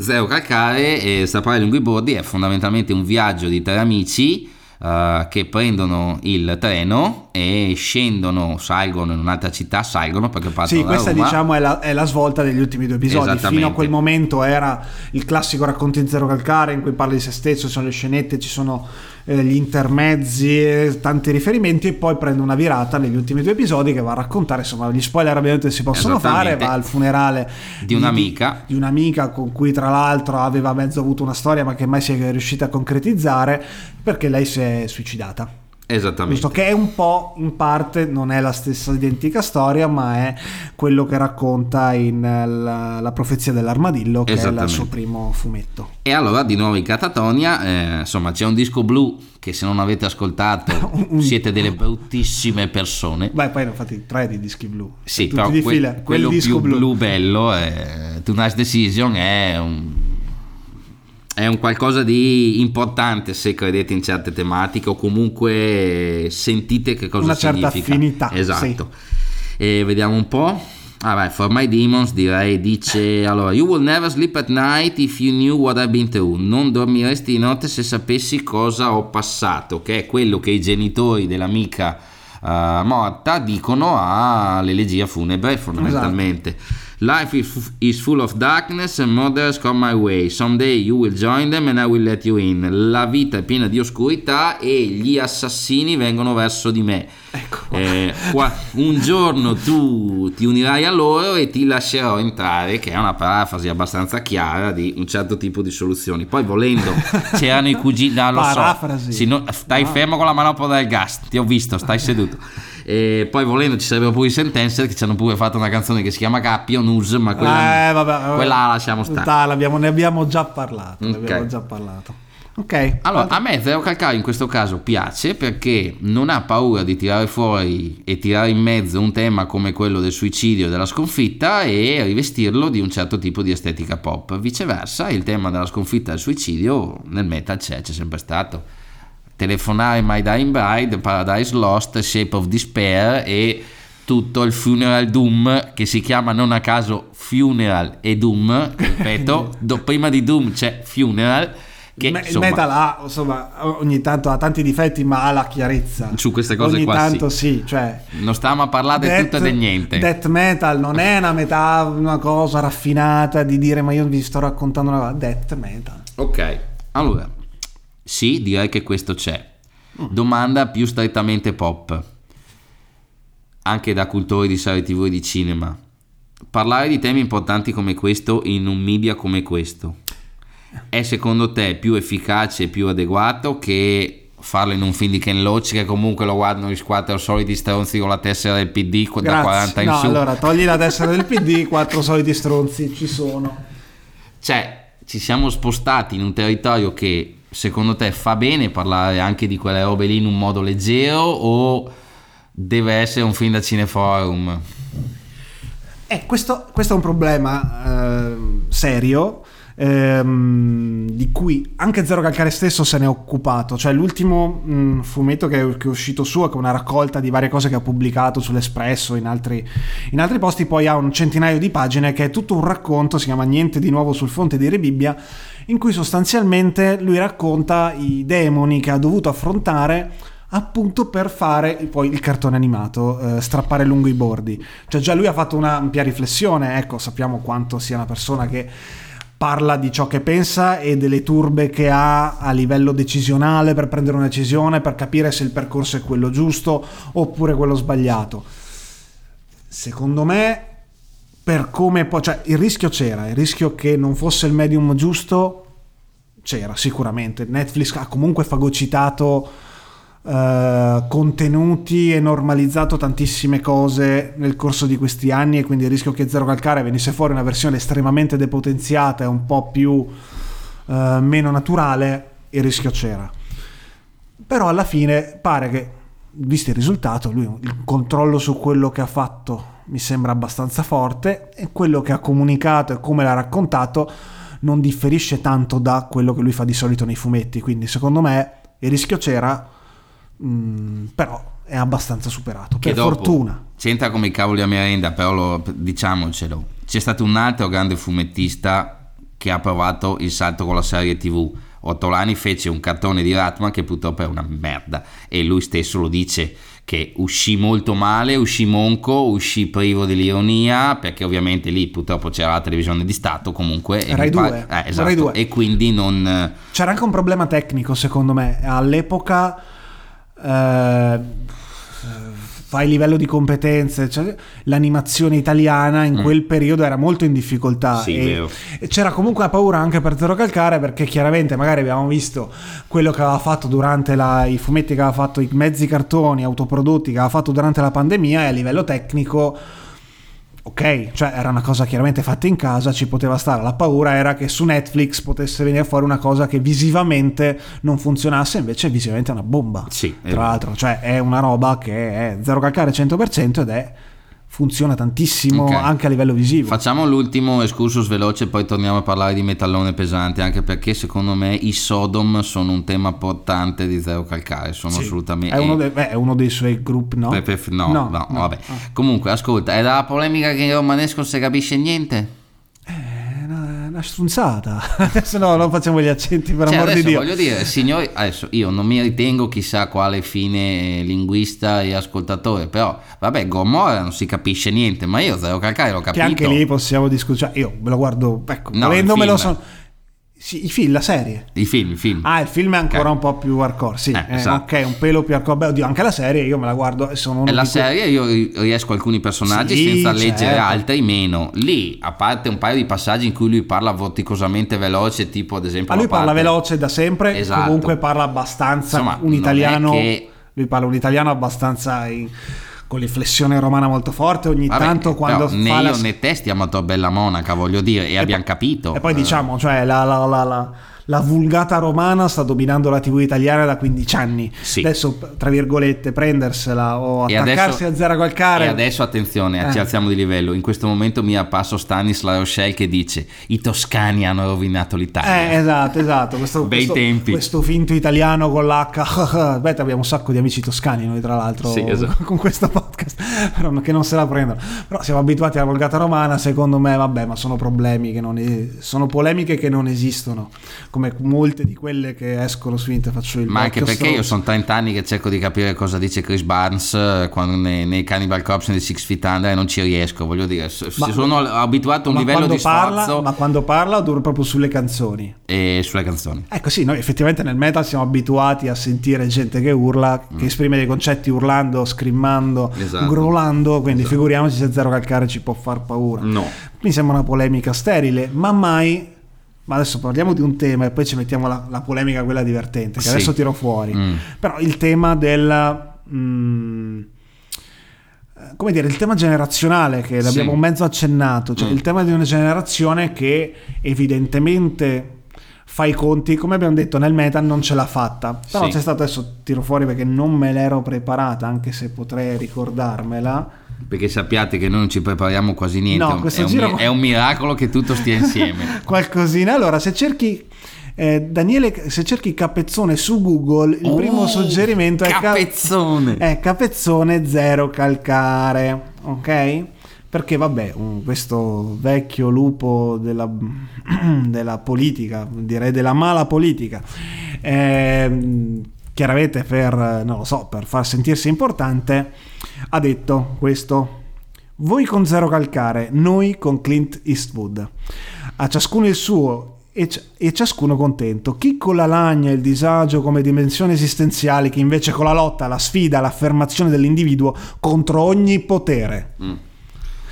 [SPEAKER 1] Zero calcare e Strappare lungo i bordi è fondamentalmente un viaggio di tre amici eh, che prendono il treno e scendono, salgono in un'altra città, salgono perché partono
[SPEAKER 2] Sì,
[SPEAKER 1] da
[SPEAKER 2] questa diciamo è la, è la svolta degli ultimi due episodi. Fino a quel momento era il classico racconto di Zero Calcare in cui parla di se stesso, ci sono le scenette, ci sono eh, gli intermezzi, tanti riferimenti e poi prende una virata negli ultimi due episodi che va a raccontare, insomma, gli spoiler ovviamente si possono fare, va al funerale
[SPEAKER 1] Di un'amica.
[SPEAKER 2] di, un'amica con cui tra l'altro aveva mezzo avuto una storia ma che mai si è riuscita a concretizzare perché lei si è suicidata.
[SPEAKER 1] Esattamente.
[SPEAKER 2] Giusto, che è un po' in parte, non è la stessa identica storia, ma è quello che racconta in la, la profezia dell'armadillo, che è il suo primo fumetto.
[SPEAKER 1] E allora di nuovo in Catatonia, eh, insomma c'è un disco blu che se non avete ascoltato
[SPEAKER 2] Un-
[SPEAKER 1] siete delle bruttissime persone.
[SPEAKER 2] Beh, poi ne ho fatti tre di dischi blu.
[SPEAKER 1] Sì, però que-.
[SPEAKER 2] Quel
[SPEAKER 1] quello
[SPEAKER 2] disco
[SPEAKER 1] più blu. bello, è, Tonight's Decision, è un, è un qualcosa di importante se credete in certe tematiche o comunque sentite che cosa
[SPEAKER 2] Una certa
[SPEAKER 1] significa.
[SPEAKER 2] affinità,
[SPEAKER 1] Esatto. E vediamo un po'. Ah, vai, For My Demons direi, dice allora, You will never sleep at night if you knew what I've been through. Non dormiresti di notte se sapessi cosa ho passato, che è quello che i genitori dell'amica eh, morta dicono all'elegia funebre fondamentalmente. Life is, full of darkness and murders come my way. Someday you will join them and I will let you in. La vita è piena di oscurità e gli assassini vengono verso di me.
[SPEAKER 2] Ecco.
[SPEAKER 1] Eh, qua- un giorno tu ti unirai a loro e ti lascerò entrare, che è una parafrasi abbastanza chiara di un certo tipo di soluzioni. Poi volendo, c'erano i cugini, no, lo so.
[SPEAKER 2] Parafrasi.
[SPEAKER 1] Sì, no, stai
[SPEAKER 2] Ah.
[SPEAKER 1] fermo con la manopola del gas, ti ho visto, stai seduto. E poi volendo ci sarebbero pure i Sentencer che ci hanno pure fatto una canzone che si chiama Cappio, News, ma quella,
[SPEAKER 2] Eh, vabbè,
[SPEAKER 1] quella la lasciamo stare.
[SPEAKER 2] Ne abbiamo già parlato. Ne
[SPEAKER 1] Ok.
[SPEAKER 2] abbiamo già parlato. Ok.
[SPEAKER 1] Allora, a me Zero Calcare in questo caso piace perché non ha paura di tirare fuori e tirare in mezzo un tema come quello del suicidio e della sconfitta e rivestirlo di un certo tipo di estetica pop. Viceversa, il tema della sconfitta e del suicidio nel metal c'è, c'è sempre stato. Telefonare My Dying Bride, Paradise Lost, Shape of Despair e tutto il Funeral Doom che si chiama non a caso Funeral e Doom, ripeto, do- prima di Doom c'è Funeral. Che,
[SPEAKER 2] Me- il
[SPEAKER 1] insomma,
[SPEAKER 2] metal ha, insomma, ogni tanto ha tanti difetti, ma ha la chiarezza.
[SPEAKER 1] Su queste cose
[SPEAKER 2] ogni
[SPEAKER 1] qua
[SPEAKER 2] tanto sì, cioè
[SPEAKER 1] Non stiamo a parlare di tutto e di niente.
[SPEAKER 2] Death metal non è una metà, una cosa raffinata di dire ma io vi sto raccontando una cosa. Death metal.
[SPEAKER 1] Ok, allora, Sì, direi che questo c'è. Domanda più strettamente pop, anche da cultori di serie tv e di cinema. Parlare di temi importanti come questo in un media come questo è secondo te più efficace e più adeguato che farlo in un film di Ken Loach che comunque lo guardano gli quattro soliti stronzi con la tessera del PD da
[SPEAKER 2] Grazie.
[SPEAKER 1] 40 in
[SPEAKER 2] no,
[SPEAKER 1] su?
[SPEAKER 2] allora togli la tessera del PD, quattro soliti stronzi ci sono.
[SPEAKER 1] Cioè, ci siamo spostati in un territorio che secondo te fa bene parlare anche di quelle robe lì in un modo leggero o deve essere un film da cineforum?
[SPEAKER 2] Eh, questo, questo è un problema eh, serio ehm, di cui anche Zero Calcare stesso se ne è occupato. Cioè l'ultimo mh, fumetto che è, che è uscito su è una raccolta di varie cose che ha pubblicato sull'Espresso in altri, in altri posti, poi ha un centinaio di pagine che è tutto un racconto, si chiama Niente di nuovo sul fonte di Rebibbia, in cui sostanzialmente lui racconta i demoni che ha dovuto affrontare appunto per fare poi il cartone animato, eh, strappare lungo i bordi. Cioè già lui ha fatto una ampia riflessione, ecco, sappiamo quanto sia una persona che parla di ciò che pensa e delle turbe che ha a livello decisionale per prendere una decisione, per capire se il percorso è quello giusto oppure quello sbagliato. Secondo me, per come poi, cioè il rischio c'era, il rischio che non fosse il medium giusto c'era sicuramente. Netflix ha comunque fagocitato eh, contenuti e normalizzato tantissime cose nel corso di questi anni e quindi il rischio che Zero Calcare venisse fuori una versione estremamente depotenziata e un po' più eh, meno naturale, il rischio c'era. Però alla fine pare che, visto il risultato, lui il controllo su quello che ha fatto mi sembra abbastanza forte e quello che ha comunicato e come l'ha raccontato non differisce tanto da quello che lui fa di solito nei fumetti, quindi secondo me il rischio c'era, mm, però è abbastanza superato,
[SPEAKER 1] Che
[SPEAKER 2] per
[SPEAKER 1] dopo
[SPEAKER 2] fortuna.
[SPEAKER 1] C'entra come i cavoli a merenda, però lo- diciamocelo. C'è stato un altro grande fumettista che ha provato il salto con la serie TV. Ottolani fece un cartone di Ratman che purtroppo è una merda e lui stesso lo dice che uscì molto male, uscì monco, uscì privo dell'ironia perché ovviamente lì purtroppo c'era la televisione di Stato comunque
[SPEAKER 2] Rai
[SPEAKER 1] mi pa-
[SPEAKER 2] 2,
[SPEAKER 1] eh, esatto,
[SPEAKER 2] Rai 2.
[SPEAKER 1] e quindi non
[SPEAKER 2] C'era anche un problema tecnico, secondo me. All'epoca eh, fai livello di competenze, cioè, l'animazione italiana in quel periodo era molto in difficoltà
[SPEAKER 1] Mm. Sì,
[SPEAKER 2] e, e c'era comunque una paura anche per Zero Calcare perché chiaramente magari abbiamo visto quello che aveva fatto durante la- i fumetti che aveva fatto, i mezzi cartoni autoprodotti che aveva fatto durante la pandemia e a livello tecnico ok, cioè era una cosa chiaramente fatta in casa, ci poteva stare. La paura era che su Netflix potesse venire fuori una cosa che visivamente non funzionasse, invece visivamente è una bomba.
[SPEAKER 1] Sì,
[SPEAKER 2] tra
[SPEAKER 1] vero.
[SPEAKER 2] l'altro, cioè è una roba che è zero calcare 100% ed è funziona tantissimo
[SPEAKER 1] Ok.
[SPEAKER 2] anche a livello visivo.
[SPEAKER 1] Facciamo l'ultimo excursus veloce, poi torniamo a parlare di metallone pesante, anche perché secondo me i Sodom sono un tema portante di Zero Calcare, sono
[SPEAKER 2] Sì.
[SPEAKER 1] assolutamente...
[SPEAKER 2] È uno, dei, beh, è uno dei suoi gruppi, no?
[SPEAKER 1] Per- per- no, no, vabbè. Comunque, ascolta, è la polemica che in romanesco non si capisce niente?
[SPEAKER 2] Una, strunzata. Adesso no, non facciamo gli accenti per
[SPEAKER 1] Cioè,
[SPEAKER 2] amor di Dio.
[SPEAKER 1] voglio dire, signori, adesso io non mi ritengo chissà quale fine linguista e ascoltatore, però vabbè, Gomorra non si capisce niente, ma io Zero Calcare l'ho
[SPEAKER 2] Che
[SPEAKER 1] capito.
[SPEAKER 2] anche lì possiamo discutere. Cioè, io me lo guardo, ecco,
[SPEAKER 1] No,
[SPEAKER 2] volendomelo
[SPEAKER 1] il film.
[SPEAKER 2] sono. Sì, i film, la serie.
[SPEAKER 1] I film, i film.
[SPEAKER 2] Ah, il film è ancora
[SPEAKER 1] Ok.
[SPEAKER 2] un po' più hardcore, sì.
[SPEAKER 1] Eh,
[SPEAKER 2] Eh,
[SPEAKER 1] esatto.
[SPEAKER 2] ok, un pelo più hardcore. Beh, oddio, anche la serie io me la guardo e sono
[SPEAKER 1] E la
[SPEAKER 2] quei-
[SPEAKER 1] serie io ri- riesco alcuni personaggi
[SPEAKER 2] Sì,
[SPEAKER 1] senza leggere
[SPEAKER 2] certo.
[SPEAKER 1] altri meno. Lì, a parte un paio di passaggi in cui lui parla vorticosamente veloce, tipo ad esempio...
[SPEAKER 2] Ah, lui
[SPEAKER 1] la
[SPEAKER 2] parla
[SPEAKER 1] parte-
[SPEAKER 2] veloce da sempre,
[SPEAKER 1] Esatto.
[SPEAKER 2] comunque parla abbastanza
[SPEAKER 1] Insomma,
[SPEAKER 2] un italiano.
[SPEAKER 1] che-
[SPEAKER 2] Lui parla un italiano abbastanza in- con l'inflessione romana molto forte. Ogni
[SPEAKER 1] Vabbè,
[SPEAKER 2] tanto quando
[SPEAKER 1] però né
[SPEAKER 2] la-
[SPEAKER 1] io né te stiamo a tua bella monaca, voglio dire, e, abbiamo
[SPEAKER 2] poi-
[SPEAKER 1] capito.
[SPEAKER 2] E poi
[SPEAKER 1] Eh,
[SPEAKER 2] diciamo, cioè la, la- la- la- vulgata romana sta dominando la TV italiana da 15 anni.
[SPEAKER 1] Sì.
[SPEAKER 2] Adesso, tra virgolette, prendersela o attaccarsi
[SPEAKER 1] adesso-
[SPEAKER 2] a zero calcare.
[SPEAKER 1] E adesso attenzione,
[SPEAKER 2] Eh.
[SPEAKER 1] ci alziamo di livello. In questo momento mi è apparso Stanis La Rochelle che dice: I toscani hanno rovinato l'Italia.
[SPEAKER 2] Eh, esatto, esatto. Questo,
[SPEAKER 1] Bei
[SPEAKER 2] questo-
[SPEAKER 1] tempi.
[SPEAKER 2] questo finto italiano con l'H. Aspetta, abbiamo un sacco di amici toscani noi, tra l'altro,
[SPEAKER 1] Sì, esatto.
[SPEAKER 2] con questo podcast. però che non se la prendono. Però siamo abituati alla volgata romana, secondo me, vabbè, ma sono problemi che non es- sono polemiche che non esistono, come molte di quelle che escono su internet. Faccio il
[SPEAKER 1] Ma anche perché io
[SPEAKER 2] stronzo.
[SPEAKER 1] sono 30 anni che cerco di capire cosa dice Chris Barnes eh, quando nei, nei Cannibal Corpse nei Six Feet Under e non ci riesco, voglio dire,
[SPEAKER 2] Ma-
[SPEAKER 1] sono abituato a un livello di
[SPEAKER 2] parla,
[SPEAKER 1] sforzo
[SPEAKER 2] ma quando parla dura proprio sulle canzoni.
[SPEAKER 1] e sulle canzoni.
[SPEAKER 2] Ecco sì, noi effettivamente nel metal siamo abituati a sentire gente che urla, che esprime dei concetti urlando, scrimmando,
[SPEAKER 1] Mm. Esatto.
[SPEAKER 2] grolando, quindi figuriamoci se Zero Calcare ci può far paura.
[SPEAKER 1] No.
[SPEAKER 2] Mi sembra una polemica sterile, ma mai... Ma adesso parliamo di un tema e poi ci mettiamo la, la polemica quella divertente, che
[SPEAKER 1] Sì.
[SPEAKER 2] adesso tiro fuori.
[SPEAKER 1] Mm.
[SPEAKER 2] Però il tema del... mm, come dire, il tema generazionale che l'abbiamo
[SPEAKER 1] Sì.
[SPEAKER 2] mezzo accennato, cioè
[SPEAKER 1] Mm.
[SPEAKER 2] il tema di una generazione che evidentemente fa i conti, come abbiamo detto nel meta non ce l'ha fatta. Però
[SPEAKER 1] Sì.
[SPEAKER 2] c'è stato adesso tiro fuori perché non me l'ero preparata, anche se potrei ricordarmela.
[SPEAKER 1] Perché sappiate che noi non ci prepariamo quasi niente,
[SPEAKER 2] No,
[SPEAKER 1] è un-
[SPEAKER 2] questo
[SPEAKER 1] è, un,
[SPEAKER 2] giro-
[SPEAKER 1] è un miracolo che tutto stia insieme.
[SPEAKER 2] Qualcosina. Allora, se cerchi eh, Daniele, se cerchi capezzone su Google, il primo
[SPEAKER 1] Oh,
[SPEAKER 2] suggerimento è ca-
[SPEAKER 1] capezzone.
[SPEAKER 2] è capezzone zero calcare, ok? Perché vabbè, un- questo vecchio lupo della, della politica, direi della mala politica, ehm, chiaramente per, non lo so, per far sentirsi importante, ha detto questo. Voi con zero calcare, noi con Clint Eastwood. A ciascuno il suo e, ci- ciascuno contento. Chi con la lagna e il disagio come dimensioni esistenziali, chi invece con la lotta, la sfida, l'affermazione dell'individuo contro ogni potere.
[SPEAKER 1] Mm.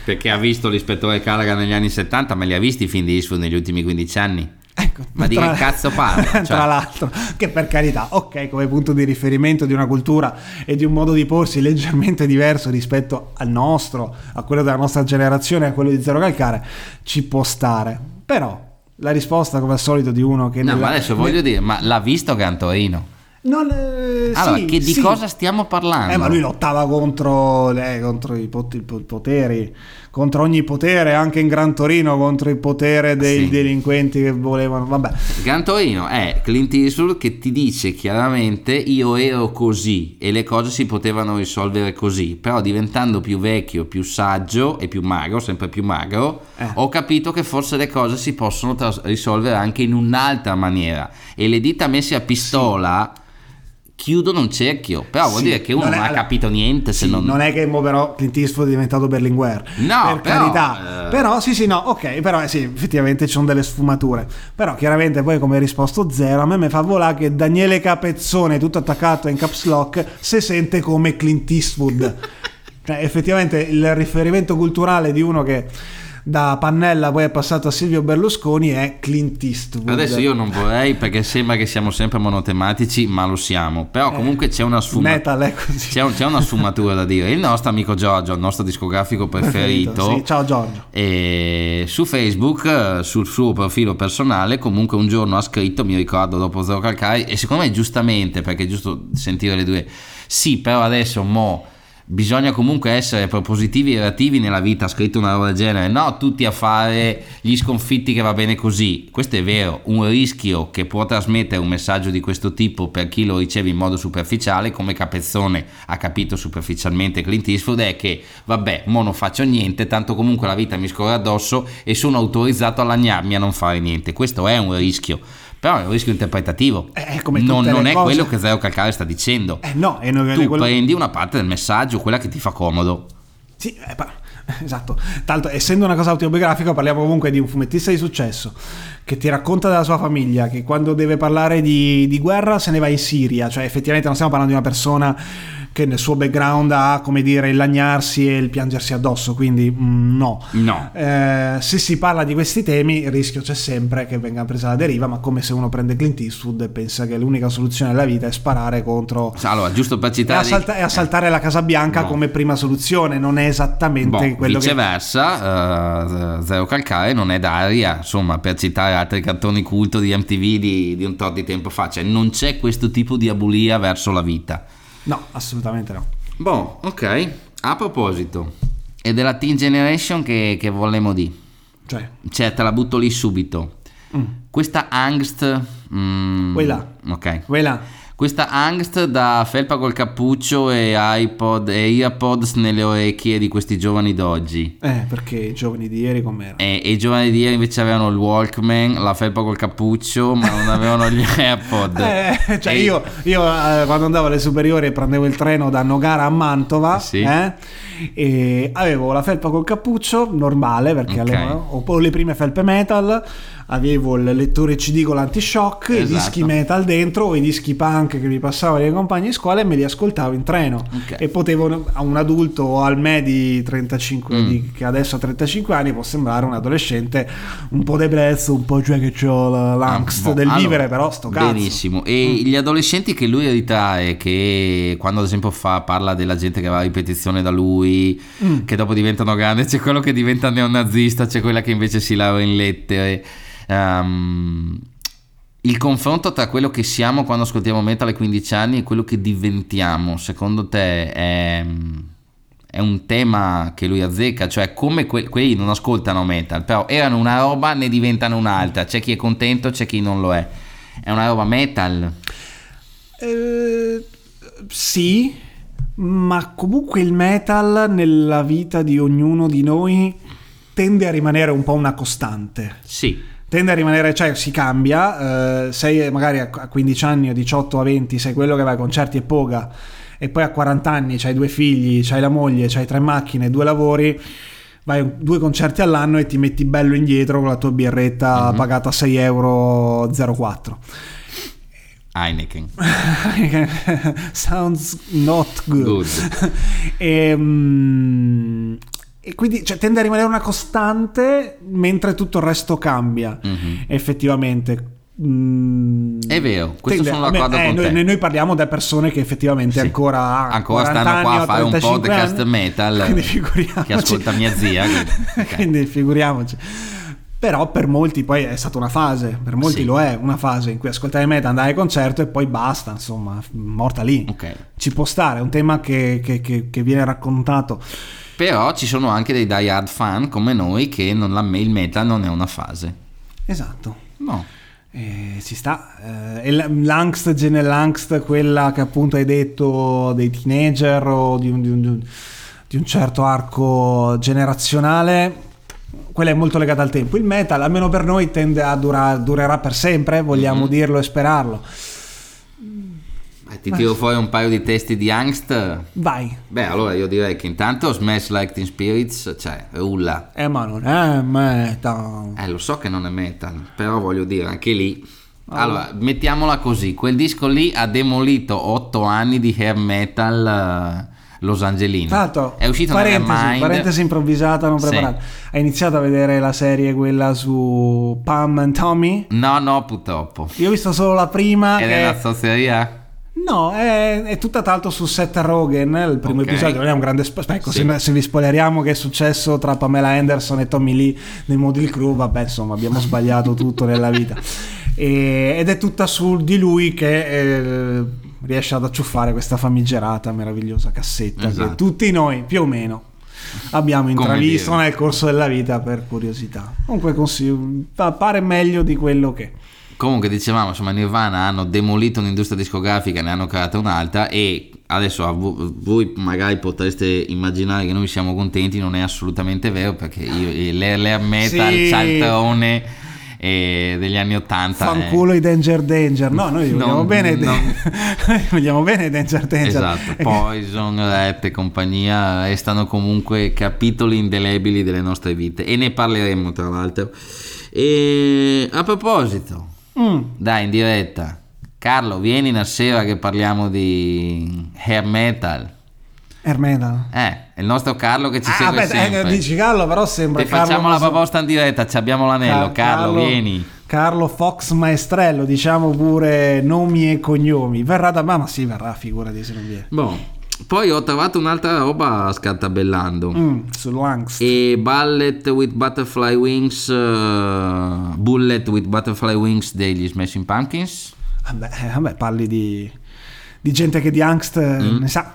[SPEAKER 1] Perché ha visto l'ispettore Callaghan negli anni 70, ma li ha visti i film di Eastwood negli ultimi 15 anni?
[SPEAKER 2] Ecco,
[SPEAKER 1] Ma di che cazzo parla? Cioè-
[SPEAKER 2] Tra l'altro, che per carità, ok, come punto di riferimento di una cultura e di un modo di porsi leggermente diverso rispetto al nostro, a quello della nostra generazione, a quello di Zero Calcare, ci può stare. Però la risposta, come al solito, di uno che...
[SPEAKER 1] No,
[SPEAKER 2] nella-
[SPEAKER 1] ma adesso voglio dire, ma l'ha visto Gran Torino?
[SPEAKER 2] Non, eh,
[SPEAKER 1] Allora,
[SPEAKER 2] sì,
[SPEAKER 1] che di
[SPEAKER 2] sì.
[SPEAKER 1] cosa stiamo parlando?
[SPEAKER 2] Eh, ma lui lottava contro, eh, contro i pot- i po- poteri, contro ogni potere, anche in Gran Torino, contro il potere dei
[SPEAKER 1] Sì.
[SPEAKER 2] delinquenti che volevano. Vabbè,
[SPEAKER 1] Gran Torino è Clint Eastwood che ti dice chiaramente io ero così e le cose si potevano risolvere così, però diventando più vecchio, più saggio e più magro, sempre più magro,
[SPEAKER 2] Eh.
[SPEAKER 1] ho capito che forse le cose si possono tras- risolvere anche in un'altra maniera e le dita messe a pistola chiudono un cerchio, però vuol
[SPEAKER 2] Sì,
[SPEAKER 1] dire che uno
[SPEAKER 2] non
[SPEAKER 1] non,
[SPEAKER 2] è-
[SPEAKER 1] ha
[SPEAKER 2] allora,
[SPEAKER 1] capito niente se
[SPEAKER 2] Sì,
[SPEAKER 1] non...
[SPEAKER 2] non... è che però Clint Eastwood è diventato Berlinguer
[SPEAKER 1] No,
[SPEAKER 2] per
[SPEAKER 1] però,
[SPEAKER 2] carità.
[SPEAKER 1] eh.
[SPEAKER 2] però sì sì no ok però sì effettivamente ci sono delle sfumature. Però chiaramente poi come risposto zero a me mi fa volare che Daniele Capezzone tutto attaccato in caps lock si sente come Clint Eastwood. Cioè effettivamente il riferimento culturale di uno che da Pannella poi è passato a Silvio Berlusconi è Clint Eastwood
[SPEAKER 1] Adesso io non vorrei perché sembra che siamo sempre monotematici, ma lo siamo. Però comunque c'è una sfumatura. C'è, un- c'è una sfumatura da dire. Il nostro amico Giorgio, il nostro discografico preferito,
[SPEAKER 2] Sì, ciao Giorgio
[SPEAKER 1] e su Facebook, eh, sul suo profilo personale, comunque un giorno ha scritto, mi ricordo dopo Zero Calcari, e secondo me giustamente, perché è giusto sentire le due, sì, però adesso mo bisogna comunque essere propositivi e relativi nella vita, ha scritto una roba del genere, no tutti a fare gli sconfitti che va bene così, questo è vero, un rischio che può trasmettere un messaggio di questo tipo per chi lo riceve in modo superficiale, come Capezzone ha capito superficialmente Clint Eastwood, è che vabbè, mo non faccio niente, tanto comunque la vita mi scorre addosso e sono autorizzato a lagnarmi a non fare niente, questo è un rischio. Però è un rischio interpretativo.
[SPEAKER 2] Eh, come
[SPEAKER 1] non non è
[SPEAKER 2] cose.
[SPEAKER 1] quello che Zero Calcare sta dicendo.
[SPEAKER 2] eh no e non
[SPEAKER 1] tu
[SPEAKER 2] quello-
[SPEAKER 1] prendi una parte del messaggio, quella che ti fa comodo.
[SPEAKER 2] Sì, eh, pa- esatto. Tanto, essendo una cosa autobiografica, parliamo comunque di un fumettista di successo che ti racconta della sua famiglia, che quando deve parlare di, di guerra se ne va in Siria. Cioè, effettivamente non stiamo parlando di una persona che nel suo background ha, come dire, il lagnarsi e il piangersi addosso, quindi mm, no.
[SPEAKER 1] No.
[SPEAKER 2] Eh, se si parla di questi temi, il rischio c'è sempre che venga presa la deriva, ma come se uno prende Clint Eastwood e pensa che l'unica soluzione della vita è sparare contro
[SPEAKER 1] Allora, giusto per
[SPEAKER 2] e,
[SPEAKER 1] citare...
[SPEAKER 2] assalta- e assaltare la Casa Bianca
[SPEAKER 1] No.
[SPEAKER 2] come prima soluzione, non è esattamente
[SPEAKER 1] Boh,
[SPEAKER 2] quello che...
[SPEAKER 1] viceversa, eh, Zero Calcare non è d'aria, insomma, per citare altri cartoni culto di MTV di, di un tot di tempo fa, cioè non c'è questo tipo di abulia verso la vita.
[SPEAKER 2] No, assolutamente no.
[SPEAKER 1] Boh, ok, a proposito, e della Teen Generation che, che volevamo dire?
[SPEAKER 2] Cioè,
[SPEAKER 1] Cioè, te la butto lì subito.
[SPEAKER 2] mm,
[SPEAKER 1] Questa angst... Mm,
[SPEAKER 2] là?
[SPEAKER 1] Ok.
[SPEAKER 2] là.
[SPEAKER 1] Questa angst da felpa col cappuccio e iPod e earpods nelle orecchie di questi giovani d'oggi.
[SPEAKER 2] Eh, perché i giovani di ieri com'erano?
[SPEAKER 1] E, e i giovani di ieri invece avevano il Walkman, la felpa col cappuccio, ma non avevano gli AirPod.
[SPEAKER 2] Eh, cioè
[SPEAKER 1] E-
[SPEAKER 2] io, io, eh, quando andavo alle superiori prendevo il treno da Nogara a Mantova
[SPEAKER 1] Sì.
[SPEAKER 2] eh, e avevo la felpa col cappuccio normale perché
[SPEAKER 1] Ok.
[SPEAKER 2] alle- o o le prime felpe metal avevo il lettore CD con l'antishock i
[SPEAKER 1] Esatto.
[SPEAKER 2] dischi metal dentro i dischi punk che mi passavano i compagni di scuola e me li ascoltavo in treno
[SPEAKER 1] Ok.
[SPEAKER 2] e potevo a un adulto o al me di 35
[SPEAKER 1] Mm.
[SPEAKER 2] di- che adesso ha 35 anni può sembrare un adolescente un po' depresso un po' cioè che c'ho la- l'angst
[SPEAKER 1] Ah,
[SPEAKER 2] del
[SPEAKER 1] allora,
[SPEAKER 2] vivere però sto cazzo
[SPEAKER 1] Benissimo. E gli adolescenti che lui ritrae, che quando ad esempio fa, parla della gente che va a ripetizione da lui,
[SPEAKER 2] Mm.
[SPEAKER 1] che dopo diventano grandi, c'è quello che diventa neonazista, c'è quella che invece si laurea in lettere. Ehm, il confronto tra quello che siamo quando ascoltiamo metal ai 15 anni e quello che diventiamo, secondo te è, è un tema che lui azzecca? Cioè, come que- quelli non ascoltano metal, però erano una roba, ne diventano un'altra. C'è chi è contento, c'è chi non lo è. È una roba metal.
[SPEAKER 2] Eh, sì, ma comunque il metal nella vita di ognuno di noi tende a rimanere un po' una costante.
[SPEAKER 1] Sì.
[SPEAKER 2] Tende a rimanere, cioè si cambia, eh, sei magari a a 15 anni o 18 a 20 sei quello che va ai concerti e poga e poi a 40 anni c'hai due figli, c'hai la moglie, c'hai tre macchine, due lavori, vai a due concerti all'anno e ti metti bello indietro con la tua birretta
[SPEAKER 1] Mhm.
[SPEAKER 2] pagata 6,04 euro.
[SPEAKER 1] Heineken.
[SPEAKER 2] Sounds not good.
[SPEAKER 1] Good.
[SPEAKER 2] e, mm, e quindi cioè, tende a rimanere una costante mentre tutto il resto cambia.
[SPEAKER 1] Mhm.
[SPEAKER 2] Effettivamente. Mm,
[SPEAKER 1] È vero, questo
[SPEAKER 2] tende-
[SPEAKER 1] sono d'accordo
[SPEAKER 2] eh,
[SPEAKER 1] con
[SPEAKER 2] noi,
[SPEAKER 1] te.
[SPEAKER 2] noi parliamo da persone che effettivamente
[SPEAKER 1] Sì.
[SPEAKER 2] ancora,
[SPEAKER 1] Ancora
[SPEAKER 2] 40
[SPEAKER 1] stanno qua a fare un
[SPEAKER 2] 35
[SPEAKER 1] podcast
[SPEAKER 2] anni,
[SPEAKER 1] metal
[SPEAKER 2] quindi figuriamoci.
[SPEAKER 1] che ascolta mia zia, che- ok.
[SPEAKER 2] quindi figuriamoci. Però per molti poi è stata una fase, per molti
[SPEAKER 1] Sì.
[SPEAKER 2] lo è, una fase in cui ascoltare metal, andare al concerto e poi basta, insomma, morta lì.
[SPEAKER 1] Ok.
[SPEAKER 2] Ci può stare, è un tema che, che- che- che viene raccontato.
[SPEAKER 1] Però ci sono anche dei die hard fan come noi che non la, il metal non è una fase.
[SPEAKER 2] Esatto.
[SPEAKER 1] No.
[SPEAKER 2] Eh, ci sta. Eh, l'angst, gene l'angst, quella che appunto hai detto dei teenager o di un- di un- di un certo arco generazionale, quella è molto legata al tempo. Il metal, almeno per noi, tende a durare, durerà per sempre, vogliamo
[SPEAKER 1] Mhm.
[SPEAKER 2] dirlo e sperarlo.
[SPEAKER 1] Eh, ti tiro fuori un paio di testi di angst.
[SPEAKER 2] Vai.
[SPEAKER 1] Beh, allora io direi che intanto Smash Like Teen Spirits, cioè, rulla.
[SPEAKER 2] Eh, ma non è metal.
[SPEAKER 1] Eh, lo so che non è metal, però voglio dire, anche lì.
[SPEAKER 2] Ah.
[SPEAKER 1] Allora, mettiamola così: quel disco lì ha demolito 8 anni di hair metal eh, Los Angelino.
[SPEAKER 2] Tra l'altro,
[SPEAKER 1] è uscito
[SPEAKER 2] parentesi,
[SPEAKER 1] Nevermind.
[SPEAKER 2] parentesi improvvisata, non
[SPEAKER 1] Sì.
[SPEAKER 2] preparata. Hai iniziato a vedere la serie quella su Pam and Tommy?
[SPEAKER 1] No, no, purtroppo.
[SPEAKER 2] Io ho visto solo la prima.
[SPEAKER 1] Ed
[SPEAKER 2] che-
[SPEAKER 1] è una zozzeria?
[SPEAKER 2] No, è, è tutta l'altro su Seth Rogen. Il primo
[SPEAKER 1] Ok.
[SPEAKER 2] episodio non è un grande. spo- Ecco,
[SPEAKER 1] Sì.
[SPEAKER 2] se, se vi spoileriamo che è successo tra Pamela Anderson e Tommy Lee nel Model Crew, vabbè, insomma, abbiamo sbagliato tutto nella vita. E- ed è tutta su di lui che eh, riesce ad acciuffare questa famigerata, meravigliosa cassetta
[SPEAKER 1] Esatto.
[SPEAKER 2] che tutti noi, più o meno. Abbiamo intravisto nel corso della vita per curiosità. Comunque consiglio, pa- pare meglio di quello che.
[SPEAKER 1] Comunque dicevamo, insomma, Nirvana hanno demolito un'industria discografica, ne hanno creata un'altra e adesso voi magari potreste immaginare che noi siamo contenti, non è assolutamente vero perché io, l'air l'air metal,
[SPEAKER 2] Sì.
[SPEAKER 1] il cialtrone eh, degli anni 80
[SPEAKER 2] Fanculo i Danger Danger. No, noi
[SPEAKER 1] Non-
[SPEAKER 2] vogliamo bene.
[SPEAKER 1] non-
[SPEAKER 2] noi vogliamo bene i Danger Danger.
[SPEAKER 1] Esatto, Poison, Rap e compagnia restano comunque capitoli indelebili delle nostre vite e ne parleremo tra l'altro. E a proposito,
[SPEAKER 2] Mm.
[SPEAKER 1] dai in diretta, Carlo, vieni una sera che parliamo di hair metal.
[SPEAKER 2] Air metal.
[SPEAKER 1] Eh, è il nostro Carlo che ci
[SPEAKER 2] Ah,
[SPEAKER 1] segue
[SPEAKER 2] aspetta, eh,
[SPEAKER 1] sempre.
[SPEAKER 2] dici Carlo, però sembra
[SPEAKER 1] Ti
[SPEAKER 2] Carlo
[SPEAKER 1] facciamo la proposta in diretta, ci abbiamo l'anello.
[SPEAKER 2] Car-
[SPEAKER 1] Carlo, vieni.
[SPEAKER 2] Carlo Fox Maestrello, diciamo pure nomi e cognomi. Verrà da ma sì, verrà, figurati se non viene.
[SPEAKER 1] Boh, poi ho trovato un'altra roba scartabellando.
[SPEAKER 2] Mm, sull'angst.
[SPEAKER 1] e Bullet with Butterfly Wings uh, Bullet with Butterfly Wings degli Smashing Pumpkins
[SPEAKER 2] Vabbè, eh, vabbè, parli di, di gente che di angst eh,
[SPEAKER 1] Mm.
[SPEAKER 2] ne sa.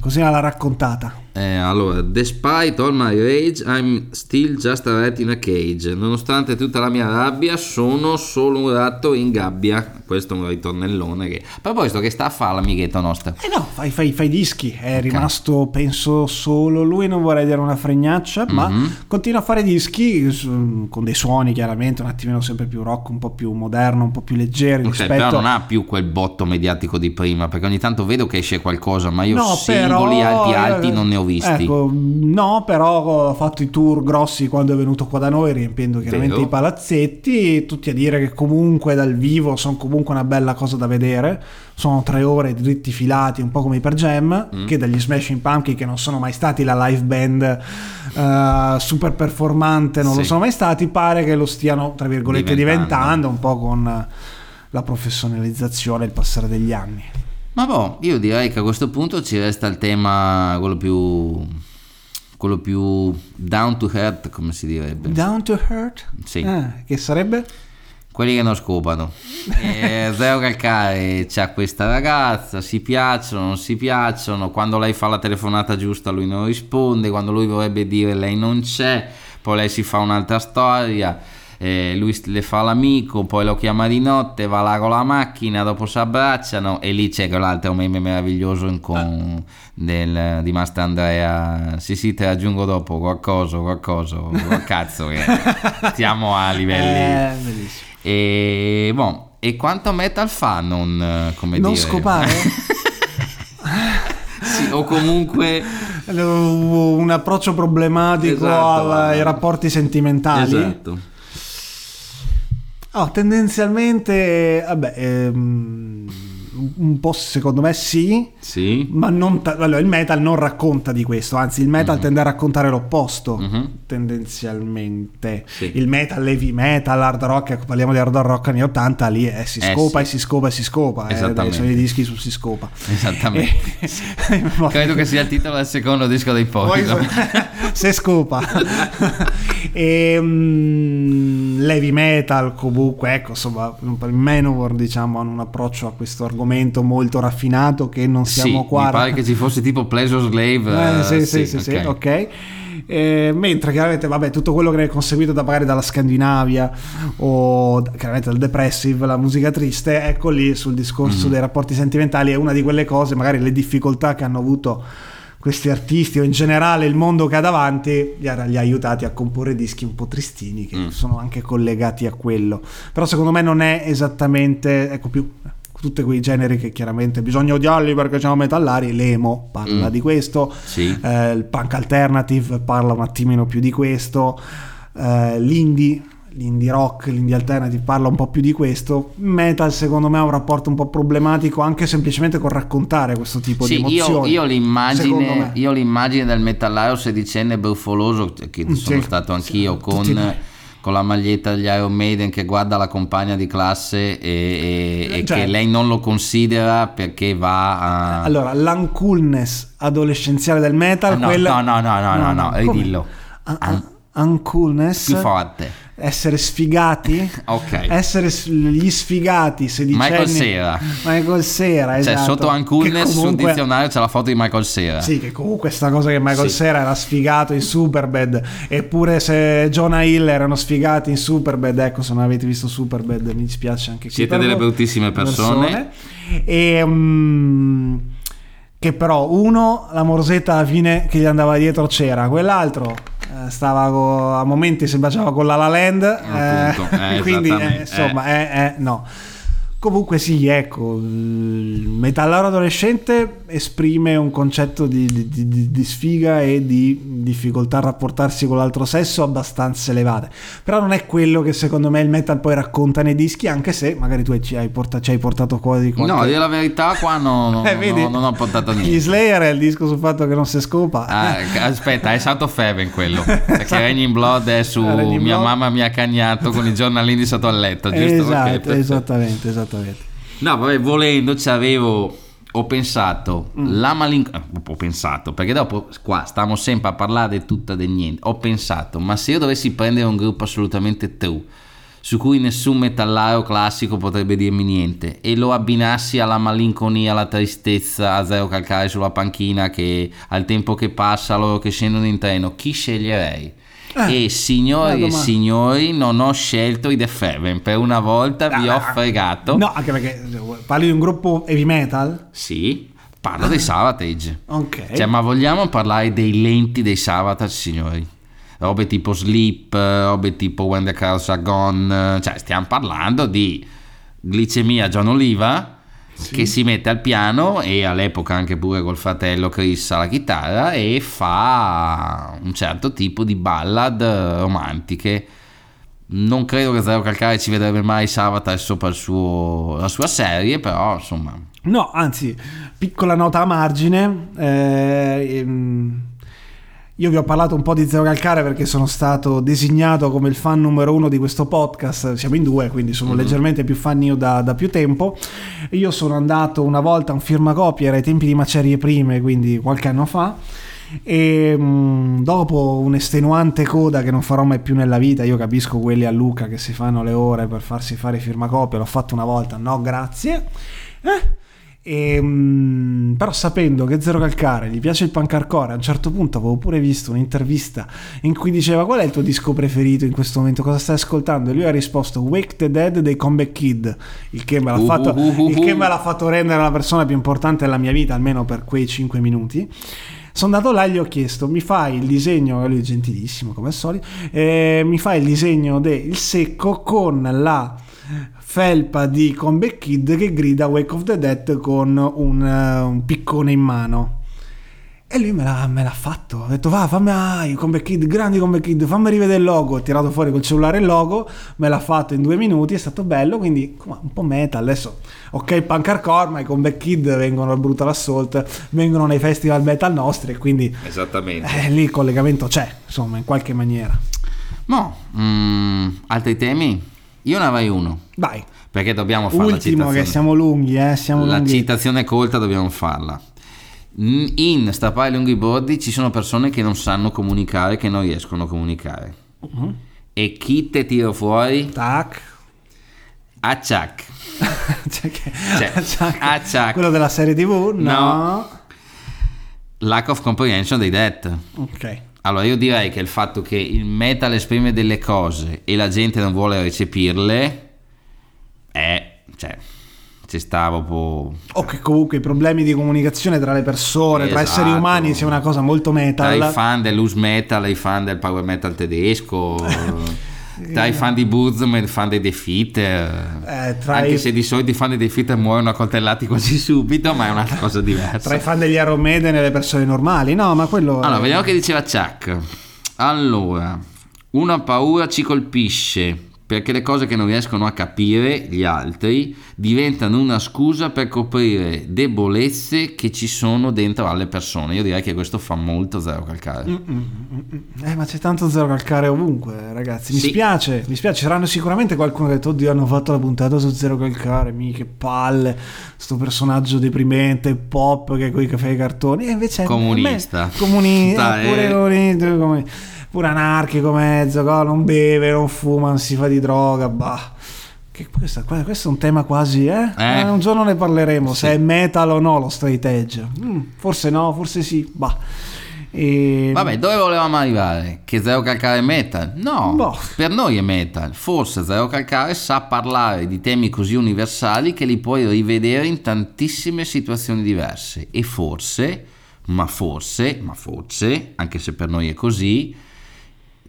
[SPEAKER 2] Così l'ha raccontata.
[SPEAKER 1] Eh, allora, despite all my rage, I'm still just a rat in a cage. Nonostante tutta la mia rabbia, sono solo un ratto in gabbia. Questo è un ritornellone che... A proposito, che sta a fare l'amichetto nostro?
[SPEAKER 2] Eh no, fai, fai, fai dischi. È rimasto, penso, solo lui, non vorrei dire una fregnaccia, ma
[SPEAKER 1] Mhm.
[SPEAKER 2] continua a fare dischi con dei suoni, chiaramente, un attimino sempre più rock, un po' più moderno, un po' più leggeri
[SPEAKER 1] Ok,
[SPEAKER 2] rispetto
[SPEAKER 1] però non ha più quel botto mediatico di prima, perché ogni tanto vedo che esce qualcosa, ma io
[SPEAKER 2] No,
[SPEAKER 1] singoli
[SPEAKER 2] però-
[SPEAKER 1] alti alti non ne ho visti.
[SPEAKER 2] Ecco, no, però ha fatto i tour grossi quando è venuto qua da noi, riempiendo chiaramente
[SPEAKER 1] Vero.
[SPEAKER 2] i palazzetti, tutti a dire che comunque dal vivo sono comunque una bella cosa da vedere. Sono tre ore dritti filati, un po' come i per Jam,
[SPEAKER 1] Mm.
[SPEAKER 2] che dagli Smashing Pumpkin, che non sono mai stati la live band eh, super performante, non lo
[SPEAKER 1] Sì.
[SPEAKER 2] sono mai stati, pare che lo stiano, tra virgolette,
[SPEAKER 1] Diventando.
[SPEAKER 2] diventando, un po' con la professionalizzazione e il passare degli anni.
[SPEAKER 1] Ma boh, io direi che a questo punto ci resta il tema, quello più... quello più down to earth, come si direbbe.
[SPEAKER 2] Down to Hurt?
[SPEAKER 1] Sì.
[SPEAKER 2] Eh, che sarebbe?
[SPEAKER 1] Quelli che non scopano. E Zero Calcare c'ha questa ragazza, si piacciono, non si piacciono, quando lei fa la telefonata giusta lui non risponde, quando lui vorrebbe dire lei non c'è, poi lei si fa un'altra storia, eh, lui le fa l'amico, poi lo chiama di notte, va là con la macchina, dopo si abbracciano e lì c'è quell'altro meme meraviglioso con- del- di Master Andrea. Sì sì, te aggiungo dopo, qualcosa, qualcosa, cazzo che stiamo a livelli...
[SPEAKER 2] Eh.
[SPEAKER 1] E, boh, e quanto metal fa non, come
[SPEAKER 2] Non
[SPEAKER 1] dire...
[SPEAKER 2] scopare?
[SPEAKER 1] sì, o comunque...
[SPEAKER 2] un approccio problematico
[SPEAKER 1] Esatto,
[SPEAKER 2] ai rapporti sentimentali.
[SPEAKER 1] Esatto.
[SPEAKER 2] Oh, tendenzialmente, vabbè, ehm, un po' secondo me sì,
[SPEAKER 1] Sì.
[SPEAKER 2] ma non ta- allora, il metal non racconta di questo, anzi il metal tende a raccontare l'opposto,
[SPEAKER 1] Mhm.
[SPEAKER 2] tendenzialmente.
[SPEAKER 1] Sì.
[SPEAKER 2] Il metal, heavy metal, hard rock, ecco, parliamo di hard rock anni 80, lì eh, si
[SPEAKER 1] Eh,
[SPEAKER 2] scopa
[SPEAKER 1] sì.
[SPEAKER 2] e si scopa e si scopa, eh,
[SPEAKER 1] Esattamente.
[SPEAKER 2] sono i dischi su si scopa.
[SPEAKER 1] Esattamente.
[SPEAKER 2] Eh,
[SPEAKER 1] Credo che sia il titolo del secondo disco dei
[SPEAKER 2] Poi
[SPEAKER 1] Poison.
[SPEAKER 2] se scopa e mm, l'heavy metal comunque ecco insomma i Manowar diciamo hanno un approccio a questo argomento molto raffinato che non
[SPEAKER 1] Sì,
[SPEAKER 2] siamo qua
[SPEAKER 1] mi pare che ci fosse tipo Pleasure Slave.
[SPEAKER 2] eh, sì, sì, sì, sì,
[SPEAKER 1] ok.
[SPEAKER 2] ok. Eh, mentre chiaramente vabbè tutto quello che ne è conseguito da magari dalla Scandinavia o chiaramente dal depressive la musica triste ecco lì sul discorso dei rapporti sentimentali è una di quelle cose magari le difficoltà che hanno avuto questi artisti o in generale il mondo che ha davanti li ha, li ha aiutati a comporre dischi un po' tristini che
[SPEAKER 1] Mm.
[SPEAKER 2] sono anche collegati a quello però secondo me non è esattamente ecco più tutti quei generi che chiaramente bisogna odiarli perché siamo metallari l'emo parla
[SPEAKER 1] Mm.
[SPEAKER 2] di questo
[SPEAKER 1] Sì.
[SPEAKER 2] eh, il punk alternative parla un attimino più di questo, eh, l'indie, l'indie rock, l'indie alternative parla un po' più di questo, metal secondo me ha un rapporto un po' problematico anche semplicemente con raccontare questo tipo
[SPEAKER 1] Sì,
[SPEAKER 2] di
[SPEAKER 1] io,
[SPEAKER 2] emozioni.
[SPEAKER 1] io
[SPEAKER 2] secondo
[SPEAKER 1] l'immagine, io l'immagine del metallaro sedicenne brufoloso, che
[SPEAKER 2] Sì,
[SPEAKER 1] sono stato anch'io,
[SPEAKER 2] sì,
[SPEAKER 1] con,
[SPEAKER 2] tutti.
[SPEAKER 1] Con la maglietta degli Iron Maiden che guarda la compagna di classe e, e- e
[SPEAKER 2] Cioè-
[SPEAKER 1] che lei non lo considera perché va a...
[SPEAKER 2] Allora, l'uncoolness adolescenziale del metal,
[SPEAKER 1] Ah, no,
[SPEAKER 2] quella...
[SPEAKER 1] no, no, no, no, no, no,
[SPEAKER 2] come?
[SPEAKER 1] ridillo.
[SPEAKER 2] Un-
[SPEAKER 1] Un-
[SPEAKER 2] un- uncoolness,
[SPEAKER 1] più forte.
[SPEAKER 2] essere sfigati,
[SPEAKER 1] Ok.
[SPEAKER 2] essere gli sfigati sedicenni...
[SPEAKER 1] Michael Cera.
[SPEAKER 2] Michael Cera,
[SPEAKER 1] Cioè,
[SPEAKER 2] esatto.
[SPEAKER 1] sotto
[SPEAKER 2] Che
[SPEAKER 1] Uncoolness sul
[SPEAKER 2] comunque-
[SPEAKER 1] dizionario c'è la foto di Michael Cera.
[SPEAKER 2] Sì, che comunque sta cosa che Michael
[SPEAKER 1] Sì.
[SPEAKER 2] Cera era sfigato in Superbad, eppure se Jonah Hill erano sfigati in Superbad, ecco, se non avete visto Superbad mi dispiace anche qui
[SPEAKER 1] Siete
[SPEAKER 2] per
[SPEAKER 1] delle bruttissime persone.
[SPEAKER 2] E, mm, che però uno, la morsetta alla fine che gli andava dietro c'era, quell'altro stava co- a momenti si baciava con la La Land,
[SPEAKER 1] Appunto, eh,
[SPEAKER 2] quindi eh, insomma, eh, eh, no. Comunque sì, ecco, il metallaro adolescente esprime un concetto di, di- di- di sfiga e di difficoltà a rapportarsi con l'altro sesso abbastanza elevate. Però non è quello che secondo me il metal poi racconta nei dischi, anche se magari tu ci hai, porta- ci hai portato quasi qualche...
[SPEAKER 1] No, dire la verità, qua no- no-
[SPEAKER 2] Eh,
[SPEAKER 1] no-
[SPEAKER 2] vedi?
[SPEAKER 1] non ho portato
[SPEAKER 2] Gli
[SPEAKER 1] niente.
[SPEAKER 2] Slayer è il disco sul fatto che non si scopa.
[SPEAKER 1] Ah, aspetta, è South of Heaven quello. Perché Raining Blood è su mia
[SPEAKER 2] Blood.
[SPEAKER 1] mamma mi ha cagnato con i giornalini sotto al letto, giusto?
[SPEAKER 2] Esatto,
[SPEAKER 1] perfetto.
[SPEAKER 2] esattamente, esattamente.
[SPEAKER 1] No, vabbè, volendo ci avevo ho pensato
[SPEAKER 2] Mm.
[SPEAKER 1] la malinconia ho pensato perché dopo qua stiamo sempre a parlare di e di niente ho pensato ma se io dovessi prendere un gruppo assolutamente true su cui nessun metallaro classico potrebbe dirmi niente e lo abbinassi alla malinconia, alla tristezza, a Zero Calcare sulla panchina che al tempo che passa loro che scendono in treno, chi sceglierei?
[SPEAKER 2] Eh,
[SPEAKER 1] e signori e signori, non ho scelto i The Feven. Per una volta vi ho fregato.
[SPEAKER 2] No, anche perché parli di un gruppo heavy metal.
[SPEAKER 1] Sì, parlo dei Savatage.
[SPEAKER 2] Ok.
[SPEAKER 1] Cioè, ma vogliamo parlare dei lenti dei Savatage, signori? Robe tipo Sleep, robe tipo When the Cars Are Gone. Cioè, stiamo parlando di glicemia John Oliva che si mette al piano e all'epoca anche pure col fratello Chris alla chitarra e fa un certo tipo di ballad romantiche. Non credo che Zero Calcare ci vedrebbe mai Savatage sopra il suo- la sua serie, però insomma
[SPEAKER 2] No, anzi, piccola nota a margine. eh, ehm, io vi ho parlato un po' di Zero Calcare perché sono stato designato come il fan numero uno di questo podcast. Siamo in due, quindi sono leggermente più fan io da, da più tempo. Io sono andato una volta a un firmacopia, era ai tempi di Macerie Prime, quindi qualche anno fa. E mm, dopo un'estenuante coda che non farò mai più nella vita, io capisco quelli a Luca che si fanno le ore per farsi fare firmacopia, l'ho fatto una volta, no grazie. Eh? E, mm, però sapendo che Zero Calcare gli piace il punk hardcore, a un certo punto avevo pure visto un'intervista in cui diceva qual è il tuo disco preferito in questo momento, cosa stai ascoltando? E lui ha risposto Wake the Dead dei Comeback Kid, il che me l'ha,
[SPEAKER 1] Uh,
[SPEAKER 2] fatto, il che
[SPEAKER 1] uh.
[SPEAKER 2] me l'ha fatto rendere la persona più importante della mia vita, almeno per quei 5 minuti. Sono andato là e gli ho chiesto, mi fai il disegno, lui è gentilissimo come al solito, eh, mi fai il disegno del secco con la felpa di Comeback Kid che grida Wake of the Dead con un, eh, un piccone in mano. E lui me l'ha, me l'ha fatto. Ha detto: Va, fammi ah, Comeback Kid, grandi Comeback Kid, fammi rivedere il logo. Ho tirato fuori col cellulare il logo, me l'ha fatto in due minuti. È stato bello. Quindi, un po' metal. Adesso, ok, punk hardcore, ma i Comeback Kid vengono al Brutal Assault, vengono nei festival metal nostri. E quindi
[SPEAKER 1] esattamente.
[SPEAKER 2] eh, lì il collegamento c'è, insomma, in qualche maniera.
[SPEAKER 1] Mo, mm, altri temi? Io ne avrei uno,
[SPEAKER 2] Vai,
[SPEAKER 1] perché dobbiamo fare la
[SPEAKER 2] ultimo
[SPEAKER 1] citazione.
[SPEAKER 2] che siamo lunghi, eh, siamo
[SPEAKER 1] la
[SPEAKER 2] lunghi.
[SPEAKER 1] citazione colta dobbiamo farla. In Stappare lunghi bordi ci sono persone che non sanno comunicare, che non riescono a comunicare.
[SPEAKER 2] Mhm.
[SPEAKER 1] E chi te tiro fuori?
[SPEAKER 2] Tac.
[SPEAKER 1] Acciac.
[SPEAKER 2] Cioè che-
[SPEAKER 1] Cioè, ah, Chuck.
[SPEAKER 2] Quello della serie TV? No.
[SPEAKER 1] No. Lack of comprehension dei death.
[SPEAKER 2] Ok.
[SPEAKER 1] Allora io direi che il fatto che il metal esprime delle cose e la gente non vuole recepirle è... cioè... ci sta proprio...
[SPEAKER 2] O che comunque i problemi di comunicazione tra le persone, tra esseri
[SPEAKER 1] Esatto.
[SPEAKER 2] umani sia una cosa molto
[SPEAKER 1] Tra i
[SPEAKER 2] metal.
[SPEAKER 1] fan del loose metal e i fan del power metal tedesco... Tra i fan di Burzum e i fan dei Defeater,
[SPEAKER 2] Eh, tra
[SPEAKER 1] anche
[SPEAKER 2] i-
[SPEAKER 1] se di solito i fan dei Defeater muoiono accoltellati quasi subito, ma è un'altra cosa diversa.
[SPEAKER 2] Tra i fan degli Iron Maiden e le persone normali. No, ma quello...
[SPEAKER 1] Allora, vediamo che diceva Chuck. Allora, una paura ci colpisce perché le cose che non riescono a capire gli altri diventano una scusa per coprire debolezze che ci sono dentro alle persone. Io direi che questo fa molto zero calcare.
[SPEAKER 2] Eh, ma c'è tanto zero calcare ovunque, ragazzi. Mi
[SPEAKER 1] Sì.
[SPEAKER 2] spiace, mi spiace. Saranno sicuramente qualcuno che ha detto, oddio, hanno fatto la puntata su zero calcare. Mi che palle. Sto personaggio deprimente, pop, che coi che fa i cartoni. E invece è
[SPEAKER 1] Comunista.
[SPEAKER 2] comunista, comunista, pure anarchico mezzo, co, non beve, non fuma, non si fa di droga, bah. Che questo, questo è un tema quasi, eh?
[SPEAKER 1] Eh.
[SPEAKER 2] Eh, un giorno ne parleremo,
[SPEAKER 1] Sì.
[SPEAKER 2] se è metal o no lo straight edge. Mm, forse no, forse sì, bah. E...
[SPEAKER 1] Vabbè, dove volevamo arrivare? Che Zero Calcare è metal? No,
[SPEAKER 2] Boh.
[SPEAKER 1] per noi è metal. Forse Zero Calcare sa parlare di temi così universali che li puoi rivedere in tantissime situazioni diverse. E forse, ma forse, ma forse, anche se per noi è così,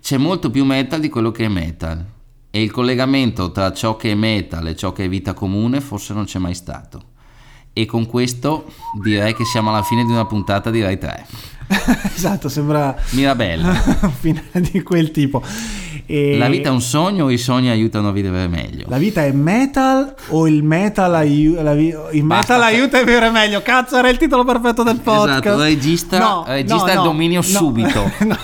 [SPEAKER 1] c'è molto più metal di quello che è metal. E il collegamento tra ciò che è metal e ciò che è vita comune forse non c'è mai stato. E con questo direi che siamo alla fine di una puntata di Rai 3.
[SPEAKER 2] esatto, sembra
[SPEAKER 1] Mirabella.
[SPEAKER 2] finale di quel tipo. E
[SPEAKER 1] La vita è un sogno o i sogni aiutano a vivere meglio?
[SPEAKER 2] la vita è metal o il metal, aiu- vi- il metal
[SPEAKER 1] cioè-
[SPEAKER 2] aiuta a vivere meglio? Cazzo, era il titolo perfetto del podcast.
[SPEAKER 1] Esatto, registra- registra il dominio subito.
[SPEAKER 2] No,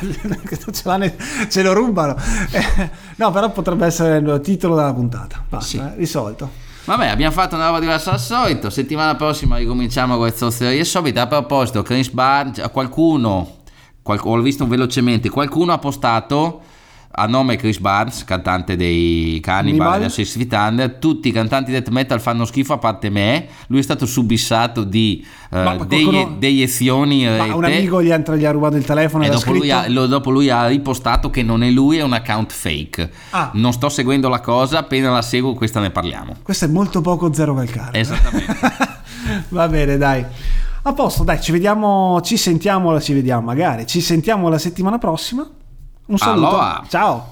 [SPEAKER 2] questo ce, l'ha ne- ce lo rubano. No, però potrebbe essere il titolo della puntata. Basta,
[SPEAKER 1] Sì.
[SPEAKER 2] eh, risolto.
[SPEAKER 1] Vabbè, abbiamo fatto una roba diversa dal solito. Settimana prossima ricominciamo con le zozzerie solite. A proposito, Chris Barnes, a qualcuno, qual- ho visto velocemente, qualcuno ha postato a nome Chris Barnes, cantante dei Cannibal e Six Feet Under, tutti i cantanti death metal fanno schifo a parte me, lui è stato subissato di eh,
[SPEAKER 2] Ma qualcuno-
[SPEAKER 1] deiezioni
[SPEAKER 2] Ma un amico gli ha, gli ha rubato il telefono e,
[SPEAKER 1] dopo lui, ha, lo- dopo lui ha ripostato che non è lui, è un account fake.
[SPEAKER 2] Ah.
[SPEAKER 1] Non sto seguendo la cosa, appena la seguo questa ne parliamo.
[SPEAKER 2] Questo è molto poco zero calcare.
[SPEAKER 1] Esattamente.
[SPEAKER 2] Va bene, dai. A posto, dai, ci vediamo, ci sentiamo, ci vediamo magari, ci sentiamo la settimana prossima. Un saluto.
[SPEAKER 1] Aloha.
[SPEAKER 2] Ciao.